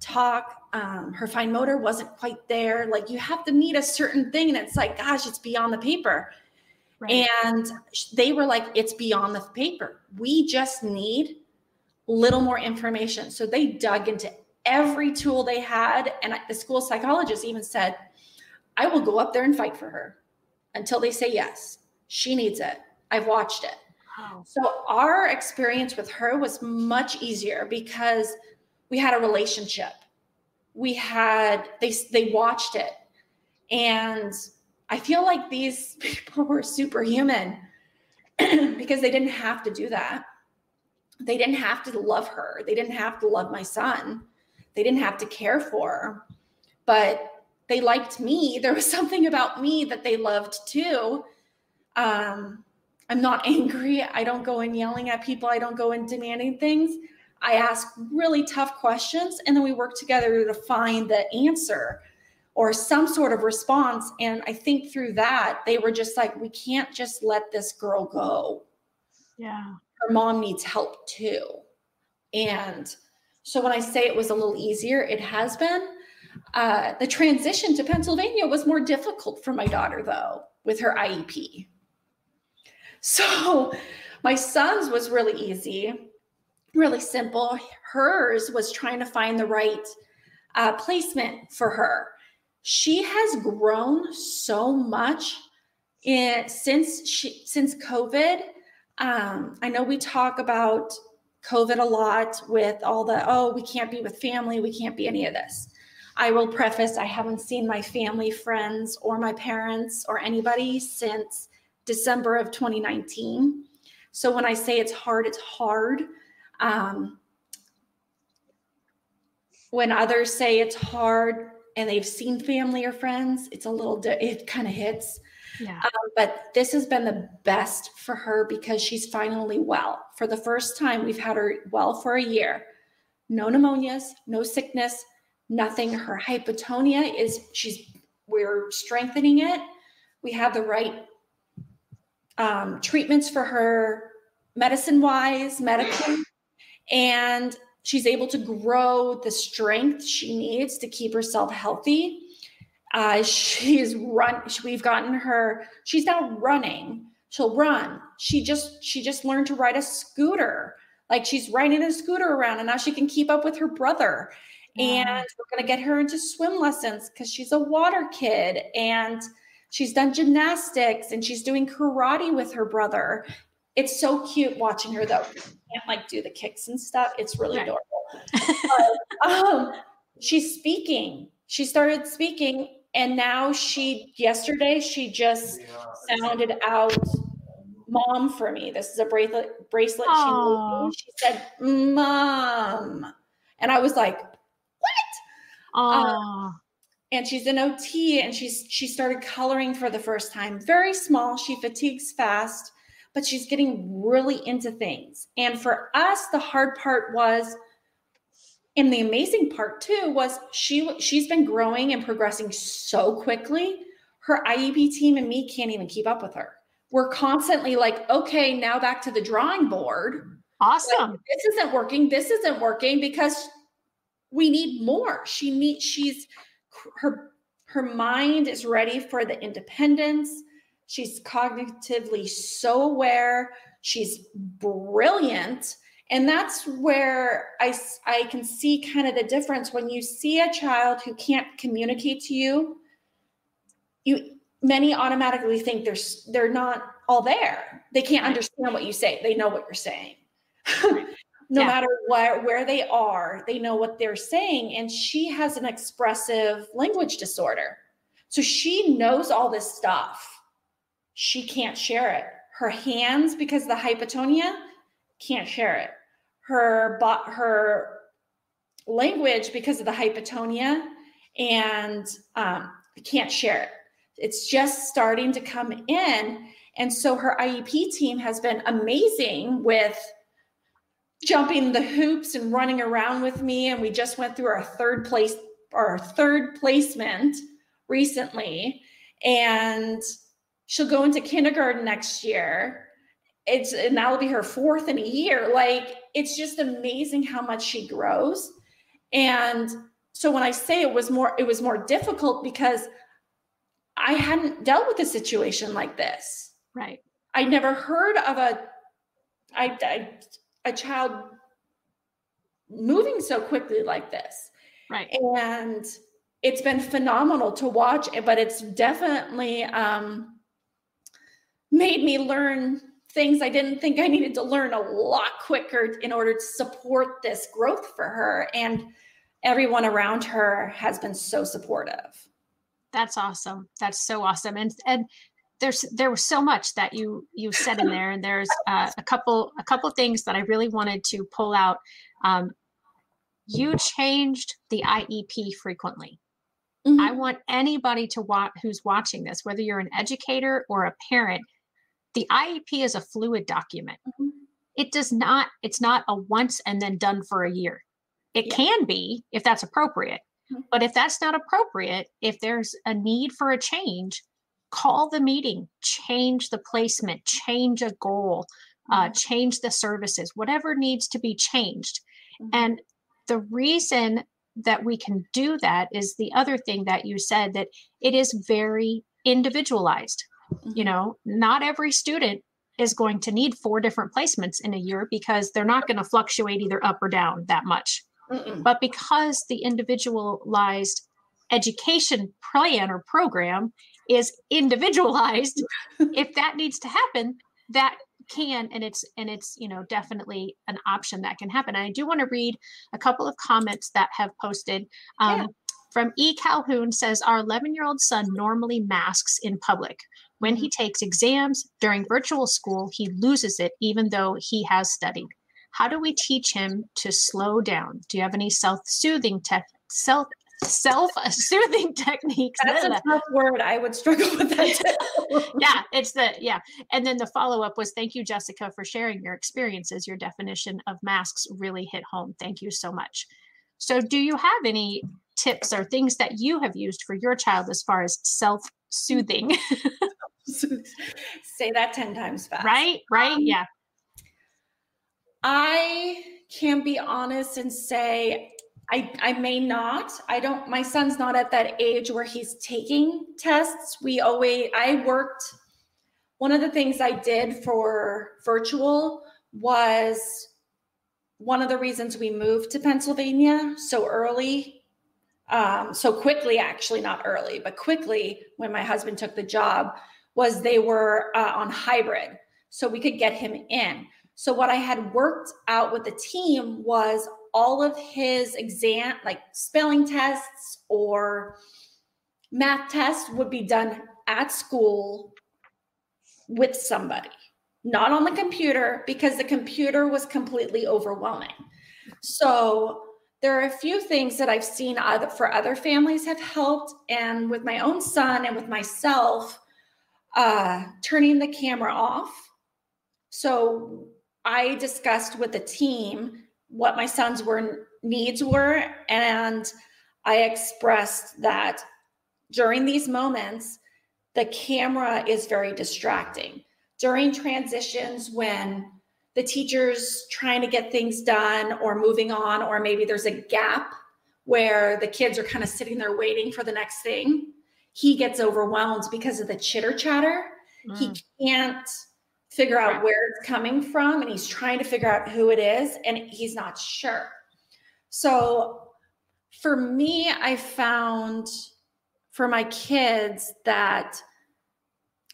talk. Um, her fine motor wasn't quite there. Like you have to meet a certain thing, and it's like, gosh, it's beyond the paper. Right. And they were like, it's beyond the paper. We just need little more information. So they dug into every tool they had. And the school psychologist even said, I will go up there and fight for her until they say yes. She needs it. I've watched it. Wow. So our experience with her was much easier because we had a relationship. We had they they watched it. And I feel like these people were superhuman because they didn't have to do that. They didn't have to love her. They didn't have to love my son they didn't have to care for, her. but they liked me. There was something about me that they loved too. Um, I'm not angry. I don't go in yelling at people. I don't go in demanding things. I ask really tough questions and then we work together to find the answer or some sort of response. And I think through that, they were just like, we can't just let this girl go. Yeah. Her mom needs help too. And so when I say it was a little easier, it has been. Uh, the transition to Pennsylvania was more difficult for my daughter, though, with her IEP. So my son's was really easy. Really simple. Hers was trying to find the right uh, placement for her. She has grown so much in, since she, since COVID. Um, I know we talk about COVID a lot with all the, oh, we can't be with family, we can't be any of this. I will preface I haven't seen my family, friends, or my parents or anybody since December of 2019. So when I say it's hard, it's hard. Um, when others say it's hard and they've seen family or friends, it's a little, it kind of hits. Yeah. Um, but this has been the best for her because she's finally well. For the first time, we've had her well for a year. No pneumonias, no sickness, nothing. Her hypotonia is, she's, we're strengthening it. We have the right um, treatments for her medicine wise, medically. And she's able to grow the strength she needs to keep herself healthy uh, she's run. We've gotten her. She's now running. She'll run. She just she just learned to ride a scooter. Like she's riding a scooter around, and now she can keep up with her brother. And we're gonna get her into swim lessons because she's a water kid, and she's done gymnastics and she's doing karate with her brother. It's so cute watching her though. She can't like do the kicks and stuff. It's really right. adorable. but, um, she's speaking. She started speaking and now she yesterday she just sounded out mom for me this is a bracelet bracelet she, she said mom and i was like what uh, and she's in ot and she's she started coloring for the first time very small she fatigues fast but she's getting really into things and for us the hard part was and the amazing part too was she she's been growing and progressing so quickly. Her IEP team and me can't even keep up with her. We're constantly like, okay, now back to the drawing board. Awesome. Like, this isn't working. This isn't working because we need more. She needs she's her her mind is ready for the independence. She's cognitively so aware. She's brilliant. And that's where I, I can see kind of the difference. When you see a child who can't communicate to you you many automatically think they're they're not all there. They can't understand what you say. They know what you're saying. No yeah. matter what where they are they know what they're saying. And she has an expressive language disorder. So she knows all this stuff she can't share it her hands because the hypotonia can't share it her but her language because of the hypotonia and um, can't share it. It's just starting to come in. And so her IEP team has been amazing with jumping the hoops and running around with me. And we just went through our third place, our third placement recently. And she'll go into kindergarten next year. It's and that'll be her fourth in a year. Like it's just amazing how much she grows. And so when I say it was more, it was more difficult because I hadn't dealt with a situation like this. Right. I never heard of a, I, I, a child moving so quickly like this. Right. And it's been phenomenal to watch, but it's definitely um, made me learn things I didn't think I needed to learn a lot quicker in order to support this growth for her. And everyone around her has been so supportive. That's awesome. That's so awesome. And and there's there was so much that you you said in there, and there's uh, a couple a couple things that I really wanted to pull out. Um, you changed the IEP frequently. Mm-hmm. I want anybody to watch who's watching this, whether you're an educator or a parent, the IEP is a fluid document. Mm-hmm. It does not, it's not a once and then done for a year. It yeah. can be if that's appropriate. Mm-hmm. But if that's not appropriate, if there's a need for a change, call the meeting, change the placement, change a goal, uh, mm-hmm. uh, change the services, whatever needs to be changed. Mm-hmm. And the reason that we can do that is the other thing that you said that it is very individualized you know not every student is going to need four different placements in a year because they're not going to fluctuate either up or down that much. Mm-mm. But because the individualized education plan or program is individualized, if that needs to happen, that can and it's and it's you know definitely an option that can happen and i do want to read a couple of comments that have posted um, yeah. from e calhoun says our 11 year old son normally masks in public when he mm-hmm. takes exams during virtual school he loses it even though he has studied how do we teach him to slow down? Do you have any self-soothing tech self self-soothing techniques? That's a tough word. I would struggle with that. yeah, it's the yeah. And then the follow-up was thank you, Jessica, for sharing your experiences. Your definition of masks really hit home. Thank you so much. So do you have any tips or things that you have used for your child as far as self-soothing? Say that 10 times fast. Right, right. Um, yeah. I can be honest and say I, I may not. I don't, my son's not at that age where he's taking tests. We always, I worked, one of the things I did for virtual was one of the reasons we moved to Pennsylvania so early, um, so quickly, actually, not early, but quickly when my husband took the job, was they were uh, on hybrid. So we could get him in. So what I had worked out with the team was all of his exam, like spelling tests or math tests, would be done at school with somebody, not on the computer, because the computer was completely overwhelming. So there are a few things that I've seen other, for other families have helped, and with my own son and with myself, uh, turning the camera off. So I discussed with the team what my son's were needs were and I expressed that during these moments the camera is very distracting. During transitions when the teacher's trying to get things done or moving on or maybe there's a gap where the kids are kind of sitting there waiting for the next thing, he gets overwhelmed because of the chitter chatter. Mm. He can't figure out where it's coming from and he's trying to figure out who it is and he's not sure. So for me, I found for my kids that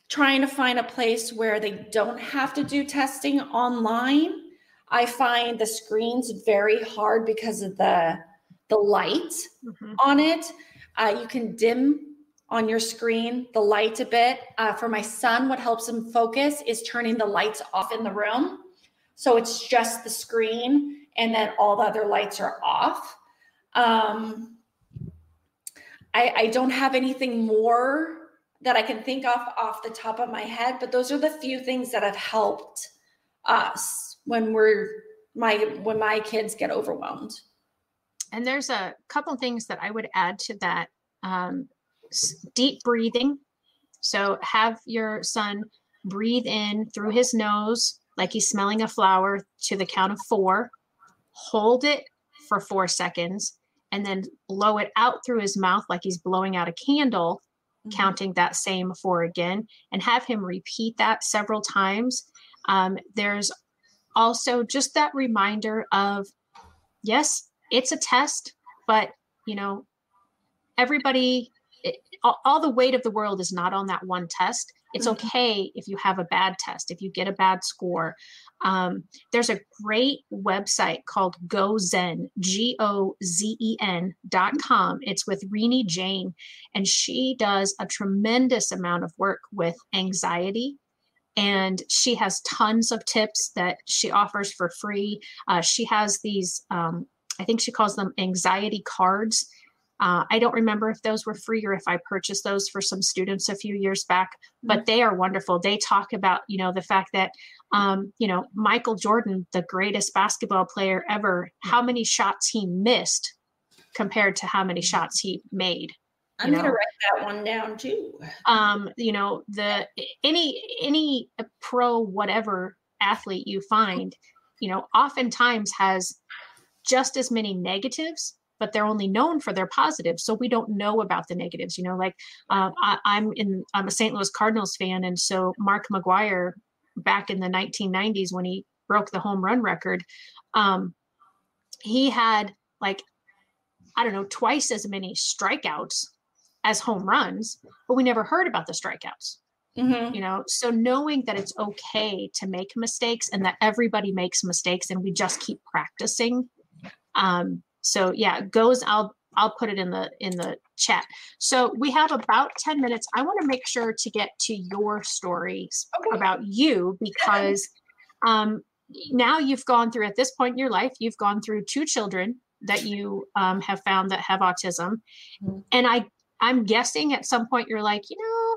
trying to find a place where they don't have to do testing online, I find the screens very hard because of the the light mm-hmm. on it. Uh, you can dim on your screen the light a bit. Uh, for my son, what helps him focus is turning the lights off in the room. So it's just the screen and then all the other lights are off. Um, I, I don't have anything more that I can think of off the top of my head, but those are the few things that have helped us when we're my when my kids get overwhelmed. And there's a couple things that I would add to that. Um, deep breathing. So have your son breathe in through his nose like he's smelling a flower to the count of four, hold it for four seconds, and then blow it out through his mouth like he's blowing out a candle, mm-hmm. counting that same four again, and have him repeat that several times. Um, there's also just that reminder of yes, it's a test, but you know, everybody all, all, the weight of the world is not on that one test. It's mm-hmm. okay if you have a bad test, if you get a bad score. Um, there's a great website called GoZen, G O Z E N dot com. It's with Renee Jain, and she does a tremendous amount of work with anxiety. And she has tons of tips that she offers for free. Uh, she has these, um, I think she calls them anxiety cards uh, I don't remember if those were free or if I purchased those for some students a few years back, but mm-hmm. they are wonderful. They talk about, you know, the fact that, um, you know, Michael Jordan, the greatest basketball player ever, how many shots he missed compared to how many mm-hmm. shots he made. I'm going to write that one down too. Um, you know, the any any pro whatever athlete you find, you know, oftentimes has just as many negatives but they're only known for their positives so we don't know about the negatives you know like uh, I, am in i'm a st louis cardinals fan and so mark mcgwire back in the 1990s when he broke the home run record. Um, he had like, I don't know, twice as many strikeouts as home runs, but we never heard about the strikeouts. Mm-hmm. You know, so knowing that it's okay to make mistakes and that everybody makes mistakes and we just keep practicing. Um, so yeah, goes. I'll I'll put it in the in the chat. So we have about 10 minutes. I want to make sure to get to your stories okay. about you because um, now you've gone through at this point in your life, you've gone through two children that you um, have found that have autism. Mm-hmm. And I I'm guessing at some point you're like, you know,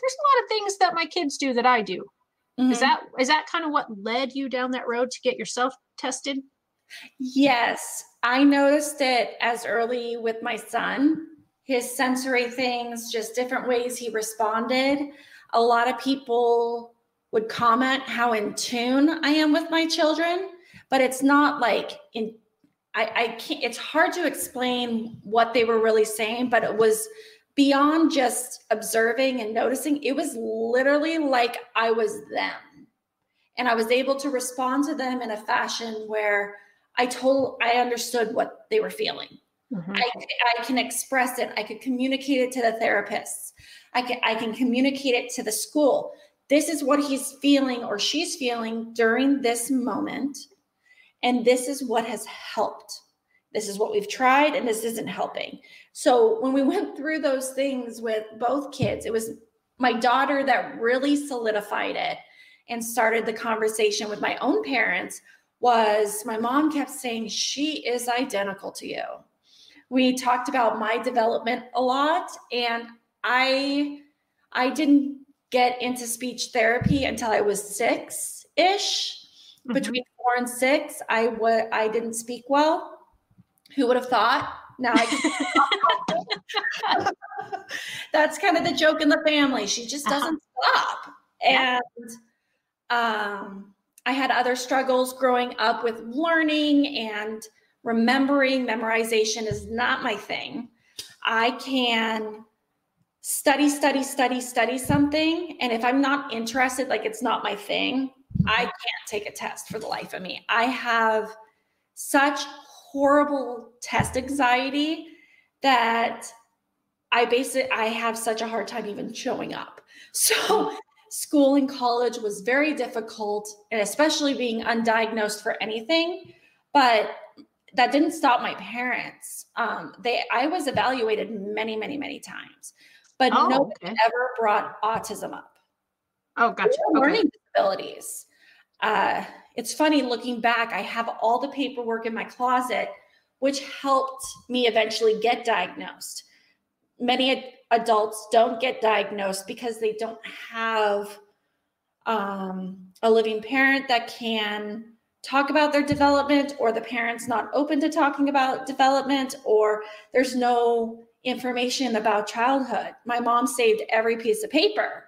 there's a lot of things that my kids do that I do. Mm-hmm. Is that is that kind of what led you down that road to get yourself tested? Yes, I noticed it as early with my son. His sensory things, just different ways he responded. A lot of people would comment how in tune I am with my children, but it's not like in I, I can't it's hard to explain what they were really saying, but it was beyond just observing and noticing. It was literally like I was them. And I was able to respond to them in a fashion where I told, I understood what they were feeling. Mm-hmm. I, I can express it. I could communicate it to the therapists. I can, I can communicate it to the school. This is what he's feeling or she's feeling during this moment. And this is what has helped. This is what we've tried, and this isn't helping. So when we went through those things with both kids, it was my daughter that really solidified it and started the conversation with my own parents was my mom kept saying, She is identical to you. We talked about my development a lot, and I I didn't get into speech therapy until I was six ish. Mm-hmm. Between four and six, I would I didn't speak well. Who would have thought? Now I That's kind of the joke in the family. She just uh-huh. doesn't stop. And um I had other struggles growing up with learning and remembering. Memorization is not my thing. I can study, study, study, study something. And if I'm not interested, like it's not my thing, I can't take a test for the life of me. I have such horrible test anxiety that I basically I have such a hard time even showing up. So school and college was very difficult, and especially being undiagnosed for anything. But that didn't stop my parents. Um, they I was evaluated many, many, many times, but oh, nobody okay. ever brought autism up. Oh, gotcha. Okay. Learning disabilities. Uh, it's funny looking back. I have all the paperwork in my closet, which helped me eventually get diagnosed. Many adults don't get diagnosed because they don't have um, a living parent that can talk about their development or the parent's not open to talking about development or there's no information about childhood. My mom saved every piece of paper.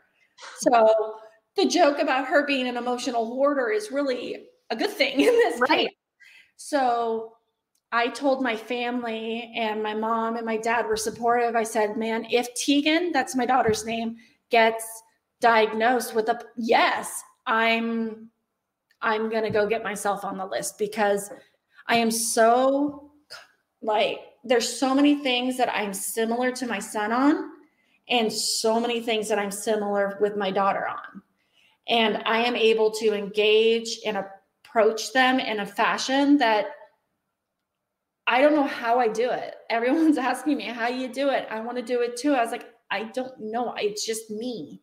So the joke about her being an emotional hoarder is really a good thing in this right. case so I told my family and my mom and my dad were supportive. I said, man, if Tegan, that's my daughter's name, gets diagnosed with a yes, I'm I'm going to go get myself on the list because I am so like there's so many things that I'm similar to my son on and so many things that I'm similar with my daughter on. And I am able to engage and approach them in a fashion that I don't know how I do it. Everyone's asking me how you do it. I want to do it too. I was like, I don't know. It's just me.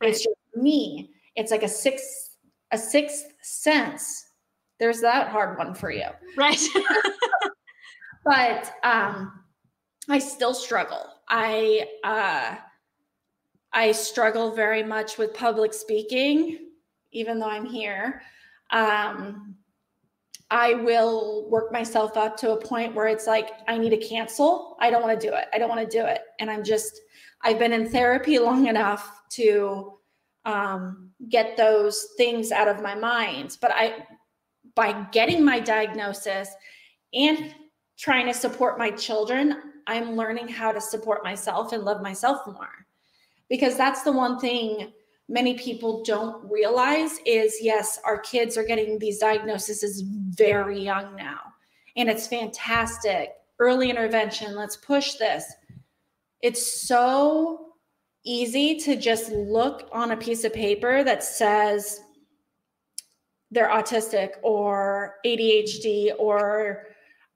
Right. It's just me. It's like a sixth, a sixth sense. There's that hard one for you. Right. but um I still struggle. I uh I struggle very much with public speaking, even though I'm here. Um, I will work myself up to a point where it's like, I need to cancel. I don't want to do it. I don't want to do it. And I'm just, I've been in therapy long enough to um, get those things out of my mind. But I, by getting my diagnosis and trying to support my children, I'm learning how to support myself and love myself more. Because that's the one thing many people don't realize is yes, our kids are getting these diagnoses very young now. And it's fantastic. Early intervention, let's push this. It's so easy to just look on a piece of paper that says they're autistic or ADHD or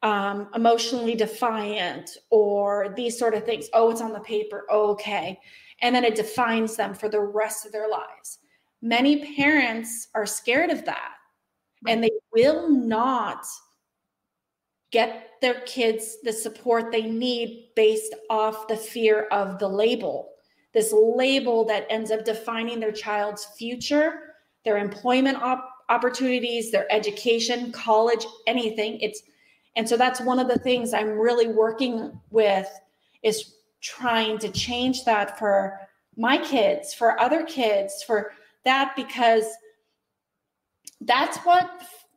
um, emotionally defiant or these sort of things. Oh, it's on the paper. Okay. And then it defines them for the rest of their lives. Many parents are scared of that and they will not get their kids the support they need based off the fear of the label. This label that ends up defining their child's future, their employment op- opportunities, their education, college, anything. It's and so that's one of the things I'm really working with is trying to change that for my kids, for other kids, for that because that's what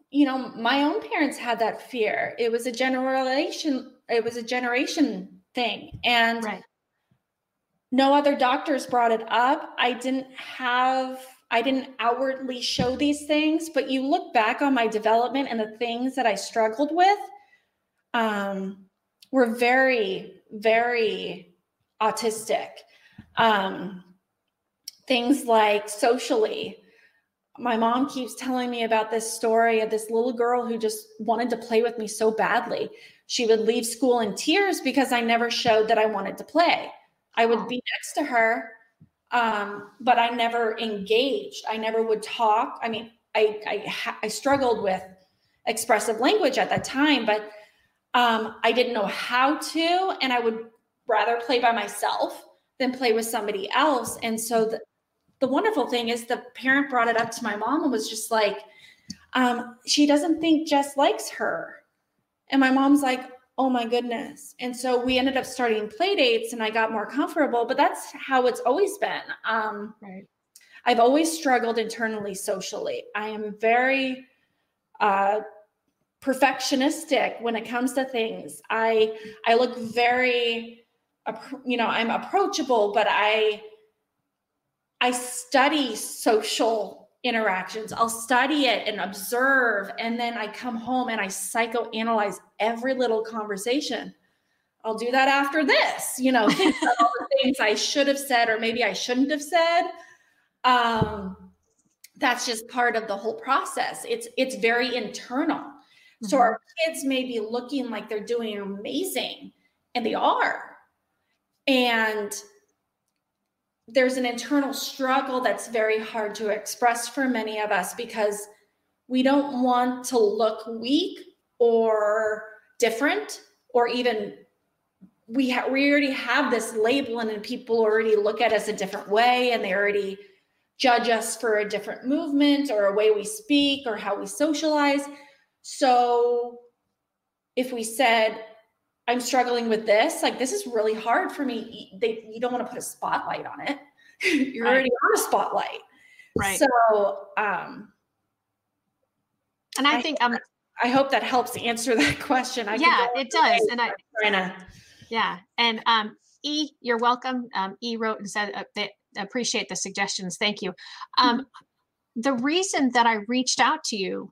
you know my own parents had that fear. It was a generation it was a generation thing. And right. no other doctors brought it up. I didn't have I didn't outwardly show these things, but you look back on my development and the things that I struggled with um, were very, very autistic. Um, things like socially, my mom keeps telling me about this story of this little girl who just wanted to play with me so badly. She would leave school in tears because I never showed that I wanted to play. I would be next to her um, but I never engaged. I never would talk. I mean, I I, I struggled with expressive language at that time, but um, I didn't know how to, and I would rather play by myself than play with somebody else. And so the the wonderful thing is the parent brought it up to my mom and was just like, um, she doesn't think Jess likes her. And my mom's like, oh my goodness. And so we ended up starting play dates and I got more comfortable, but that's how it's always been. Um, right. I've always struggled internally socially. I am very uh, perfectionistic when it comes to things. I I look very you know, I'm approachable, but I I study social interactions. I'll study it and observe. And then I come home and I psychoanalyze every little conversation. I'll do that after this, you know, think about all the things I should have said or maybe I shouldn't have said. Um, that's just part of the whole process. It's it's very internal. Mm-hmm. So our kids may be looking like they're doing amazing, and they are. And there's an internal struggle that's very hard to express for many of us because we don't want to look weak or different or even we ha- we already have this label and people already look at us a different way and they already judge us for a different movement or a way we speak or how we socialize. So if we said I'm struggling with this. Like, this is really hard for me. They, you don't want to put a spotlight on it. You're right. already on a spotlight. Right. So, um, and I, I think, um, I hope that helps answer that question. I yeah, it does. And I, to, yeah. And, um, E, you're welcome. Um, e wrote and said uh, they appreciate the suggestions. Thank you. Um, mm-hmm. the reason that I reached out to you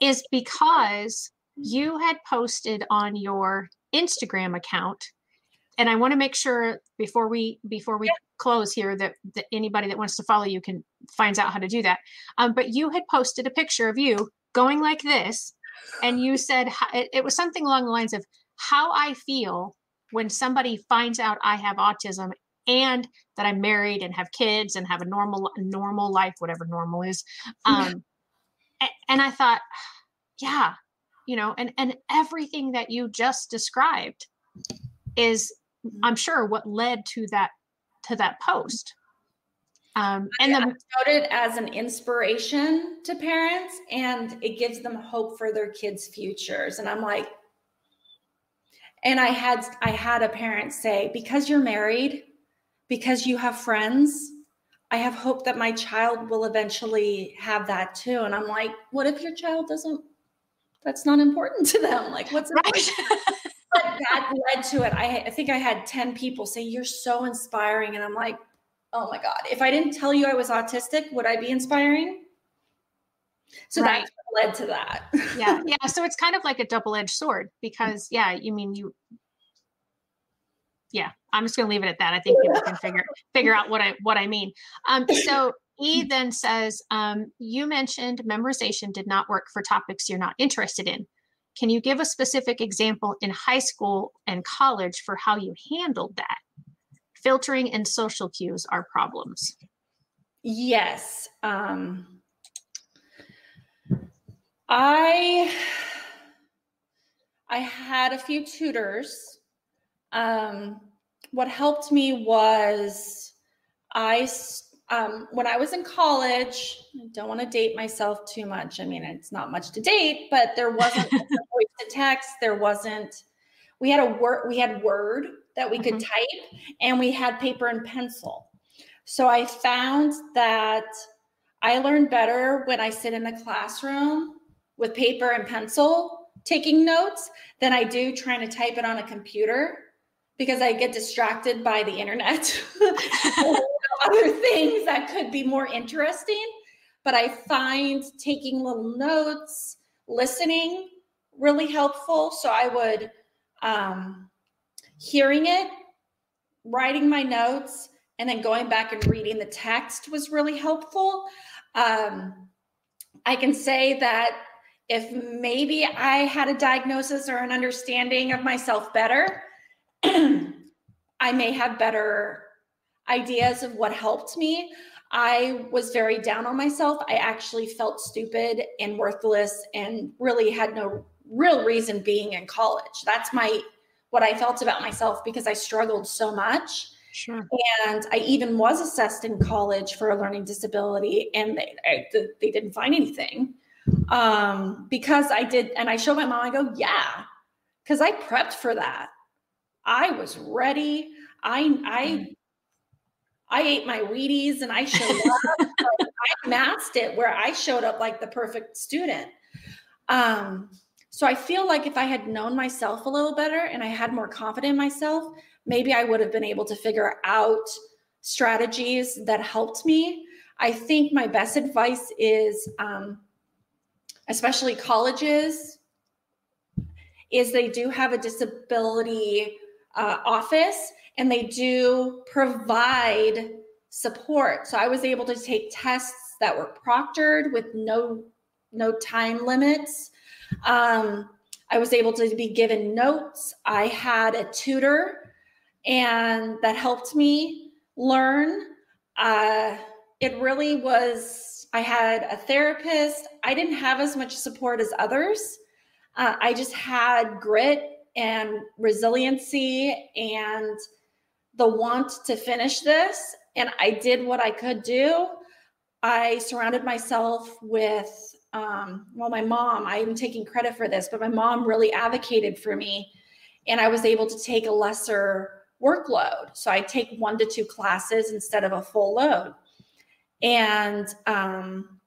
is because you had posted on your Instagram account and I want to make sure before we before we yeah. close here that, that anybody that wants to follow you can finds out how to do that. Um, but you had posted a picture of you going like this, and you said it was something along the lines of how I feel when somebody finds out I have autism and that I'm married and have kids and have a normal normal life, whatever normal is. Um, and I thought, yeah, you know and and everything that you just described is mm-hmm. i'm sure what led to that to that post. Um, and then noted as an inspiration to parents and it gives them hope for their kids futures. And i'm like and i had i had a parent say because you're married because you have friends i have hope that my child will eventually have that too. And i'm like what if your child doesn't that's not important to them. Like, what's right. but that led to it. I, I think I had 10 people say, You're so inspiring. And I'm like, oh my God, if I didn't tell you I was autistic, would I be inspiring? So right. that's led to that. yeah. Yeah. So it's kind of like a double edged sword because, yeah, you mean you, yeah, I'm just going to leave it at that. I think people can figure figure out what I what I mean. Um, so E then says, um, you mentioned memorization did not work for topics you're not interested in. Can you give a specific example in high school and college for how you handled that? Filtering and social cues are problems. Yes. Um, I I had a few tutors. Um, what helped me was I um, when I was in college. I don't want to date myself too much. I mean, it's not much to date, but there wasn't voice to text. There wasn't. We had a word. We had Word that we could mm-hmm. type, and we had paper and pencil. So I found that I learned better when I sit in the classroom with paper and pencil taking notes than I do trying to type it on a computer because I get distracted by the internet, other things that could be more interesting. But I find taking little notes, listening really helpful. So I would, um, hearing it, writing my notes, and then going back and reading the text was really helpful. Um, I can say that if maybe I had a diagnosis or an understanding of myself better, I may have better ideas of what helped me. I was very down on myself. I actually felt stupid and worthless and really had no real reason being in college. That's my what I felt about myself because I struggled so much. Sure. And I even was assessed in college for a learning disability and they, I, they didn't find anything um, because I did, and I showed my mom, I go, yeah, because I prepped for that. I was ready. I, I, mm-hmm. I ate my Wheaties and I showed up. I masked it where I showed up like the perfect student. Um, so I feel like if I had known myself a little better and I had more confidence in myself, maybe I would have been able to figure out strategies that helped me. I think my best advice is um, especially colleges, is they do have a disability uh, office and they do provide support. So I was able to take tests that were proctored with no no time limits. Um, I was able to be given notes. I had a tutor, and that helped me learn. Uh, it really was I had a therapist. I didn't have as much support as others. Uh, I just had grit and resiliency and the want to finish this. And I did what I could do. I surrounded myself with, um, well, my mom, I'm taking credit for this, but my mom really advocated for me. And I was able to take a lesser workload. So I take one to two classes instead of a full load. And um,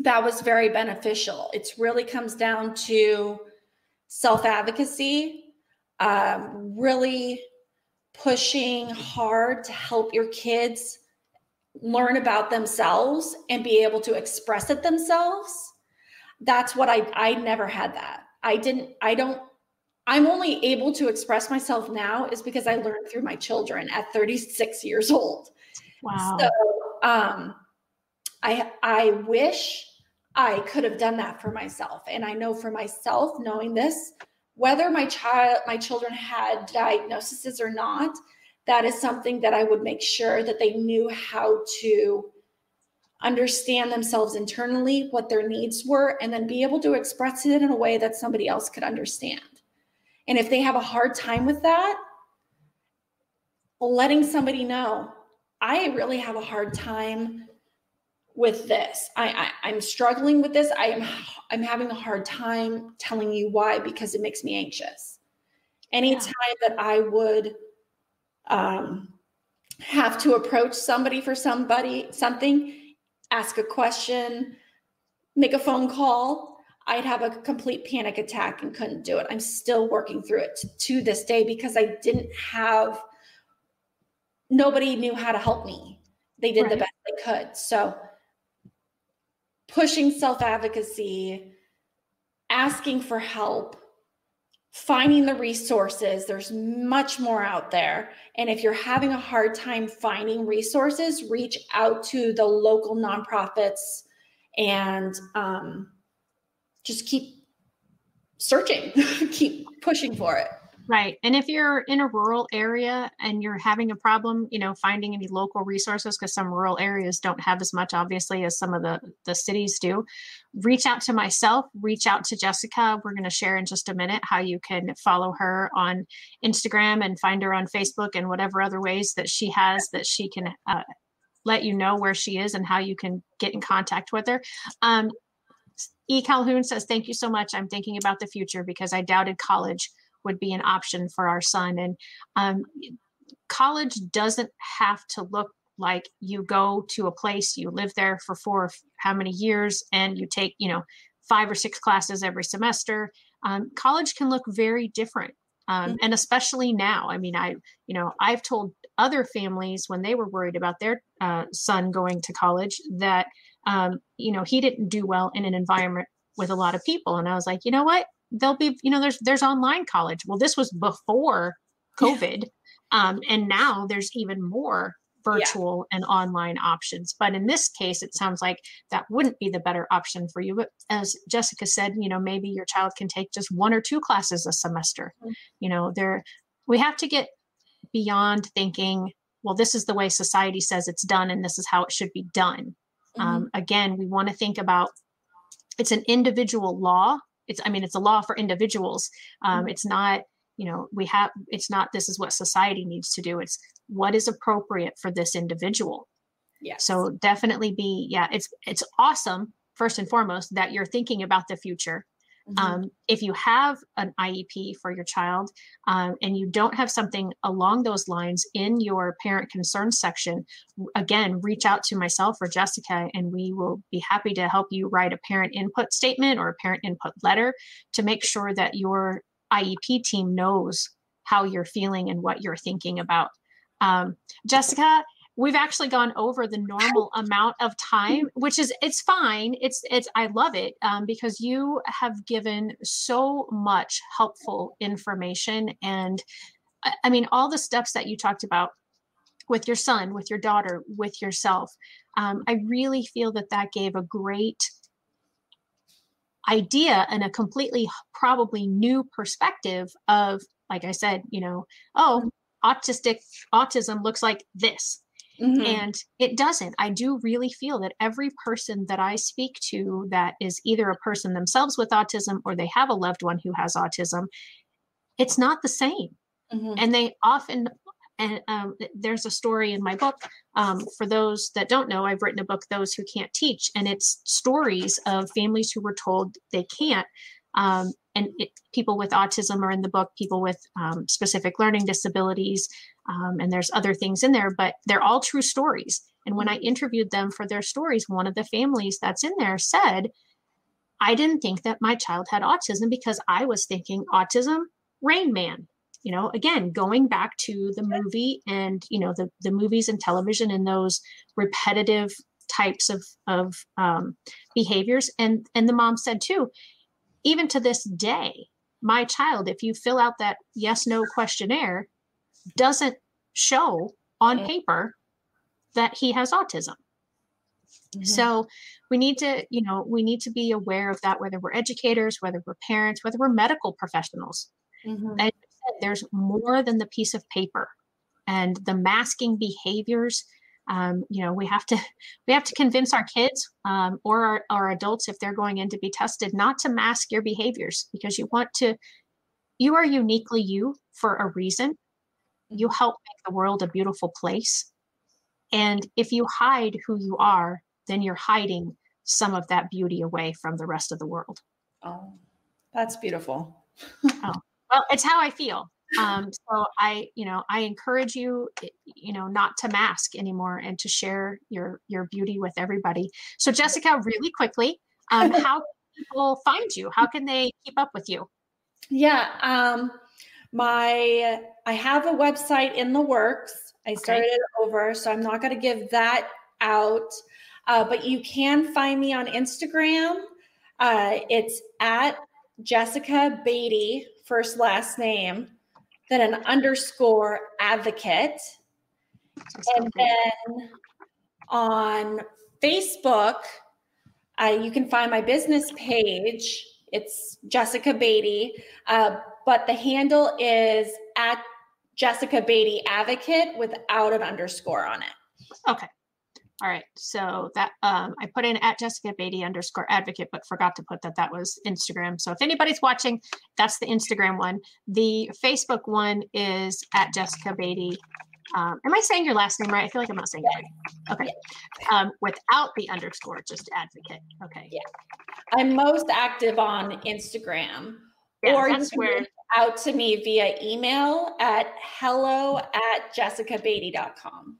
that was very beneficial. It really comes down to self advocacy, um, really pushing hard to help your kids learn about themselves and be able to express it themselves. That's what I I never had that. I didn't I don't I'm only able to express myself now is because I learned through my children at 36 years old. Wow. So um, I I wish I could have done that for myself. And I know for myself, knowing this, whether my child, my children had diagnoses or not, that is something that I would make sure that they knew how to understand themselves internally, what their needs were, and then be able to express it in a way that somebody else could understand. And if they have a hard time with that, letting somebody know I really have a hard time with this. I, I am struggling with this. I am I'm having a hard time telling you why because it makes me anxious. Anytime yeah. that I would um, have to approach somebody for somebody something, ask a question, make a phone call, I'd have a complete panic attack and couldn't do it. I'm still working through it to, to this day because I didn't have nobody knew how to help me. they did right. the best they could. So pushing self advocacy, asking for help, finding the resources. There's much more out there. And if you're having a hard time finding resources, reach out to the local nonprofits and um, just keep searching, keep pushing for it. Right. And if you're in a rural area and you're having a problem, you know, finding any local resources, because some rural areas don't have as much, obviously, as some of the, the cities do, reach out to myself, reach out to Jessica. We're going to share in just a minute how you can follow her on Instagram and find her on Facebook and whatever other ways that she has that she can uh, let you know where she is and how you can get in contact with her. Um, E. Calhoun says, Thank you so much. I'm thinking about the future because I doubted college would be an option for our son. And um, college doesn't have to look like you go to a place, you live there for four, how many years, and you take, you know, five or six classes every semester. Um, college can look very different. Um, mm-hmm. and especially now i mean i you know i've told other families when they were worried about their uh, son going to college that um, you know he didn't do well in an environment with a lot of people and i was like you know what there'll be you know there's there's online college well this was before covid um, and now there's even more virtual yeah. and online options but in this case it sounds like that wouldn't be the better option for you but as jessica said you know maybe your child can take just one or two classes a semester mm-hmm. you know there we have to get beyond thinking well this is the way society says it's done and this is how it should be done mm-hmm. um, again we want to think about it's an individual law it's i mean it's a law for individuals. Um, mm-hmm. it's not you know we have it's not this is what society needs to do. It's what is appropriate for this individual. Yeah so definitely be yeah it's it's awesome first and foremost that you're thinking about the future Mm-hmm. Um, if you have an IEP for your child um, and you don't have something along those lines in your parent concerns section, again, reach out to myself or Jessica, and we will be happy to help you write a parent input statement or a parent input letter to make sure that your IEP team knows how you're feeling and what you're thinking about. Um, Jessica, we've actually gone over the normal amount of time which is it's fine. It's it's i love it um, because you have given so much helpful information and i mean all the steps that you talked about with your son with your daughter with yourself um, i really feel that that gave a great idea and a completely probably new perspective of like i said you know oh autistic autism looks like this Mm-hmm. And it doesn't. I do really feel that every person that I speak to that is either a person themselves with autism or they have a loved one who has autism, it's not the same. Mm-hmm. And they often, and um, there's a story in my book. Um, for those that don't know, I've written a book, Those Who Can't Teach, and it's stories of families who were told they can't. Um, and it, people with autism are in the book, people with um, specific learning disabilities, um, and there's other things in there, but they're all true stories. And when I mm-hmm. interviewed them for their stories, one of the families that's in there said, I didn't think that my child had autism because I was thinking autism, Rain Man. You know, again, going back to the movie and, you know, the, the movies and television and those repetitive types of, of um, behaviors. And, and the mom said too, even to this day, my child, if you fill out that yes no questionnaire, doesn't show on paper that he has autism. Mm-hmm. So we need to, you know, we need to be aware of that, whether we're educators, whether we're parents, whether we're medical professionals. Mm-hmm. there's more than the piece of paper and the masking behaviors. Um, you know, we have to we have to convince our kids um, or our, our adults if they're going in to be tested not to mask your behaviors because you want to. You are uniquely you for a reason, you help make the world a beautiful place. And if you hide who you are, then you're hiding some of that beauty away from the rest of the world. Oh, that's beautiful. oh, well, it's how I feel. Um, so I, you know, I encourage you, you know, not to mask anymore and to share your your beauty with everybody. So Jessica, really quickly, um, how can people find you? How can they keep up with you? Yeah. Um, My I have a website in the works. I started okay. it over, so I'm not going to give that out. Uh, but you can find me on Instagram. Uh, it's at Jessica Beaty, first last name, then an underscore advocate. And then on Facebook, uh, you can find my business page. It's Jessica Beaty, uh, but the handle is at Jessica Beaty Advocate without an underscore on it. Okay. All right. So that um, I put in at Jessica Beaty underscore advocate, but forgot to put that that was Instagram. So if anybody's watching, that's the Instagram one. The Facebook one is at Jessica Beaty um, am I saying your last name right? I feel like I'm not saying it right. Okay. Um, without the underscore, just advocate. Okay. Yeah. I'm most active on Instagram. Yeah, or that's you can where out to me via email at hello at jessicabeaty.com.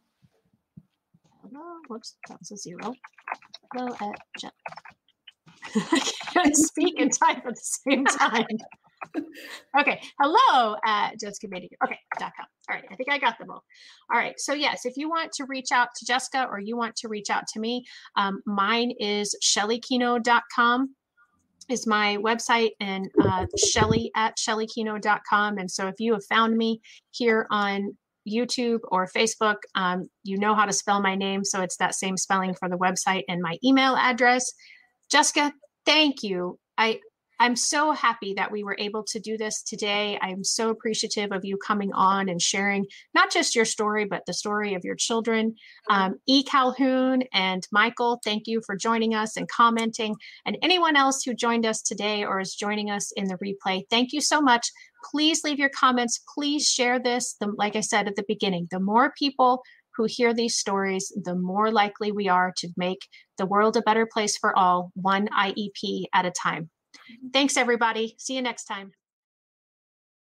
Whoops, that was a zero. Hello at Je- I can't speak and type at the same time okay. Hello at Jessica Beaty. Okay. Dot com. All right. I think I got them all. All right. So yes, if you want to reach out to Jessica or you want to reach out to me, um, mine is shelleykenow.com is my website and uh, shelley at shelleykenow.com. And so if you have found me here on YouTube or Facebook, um, you know how to spell my name. So it's that same spelling for the website and my email address. Jessica, thank you. I I'm so happy that we were able to do this today. I'm so appreciative of you coming on and sharing not just your story, but the story of your children. Um, e. Calhoun and Michael, thank you for joining us and commenting. And anyone else who joined us today or is joining us in the replay, thank you so much. Please leave your comments. Please share this. The, like I said at the beginning, the more people who hear these stories, the more likely we are to make the world a better place for all, one IEP at a time. Thanks, everybody. See you next time.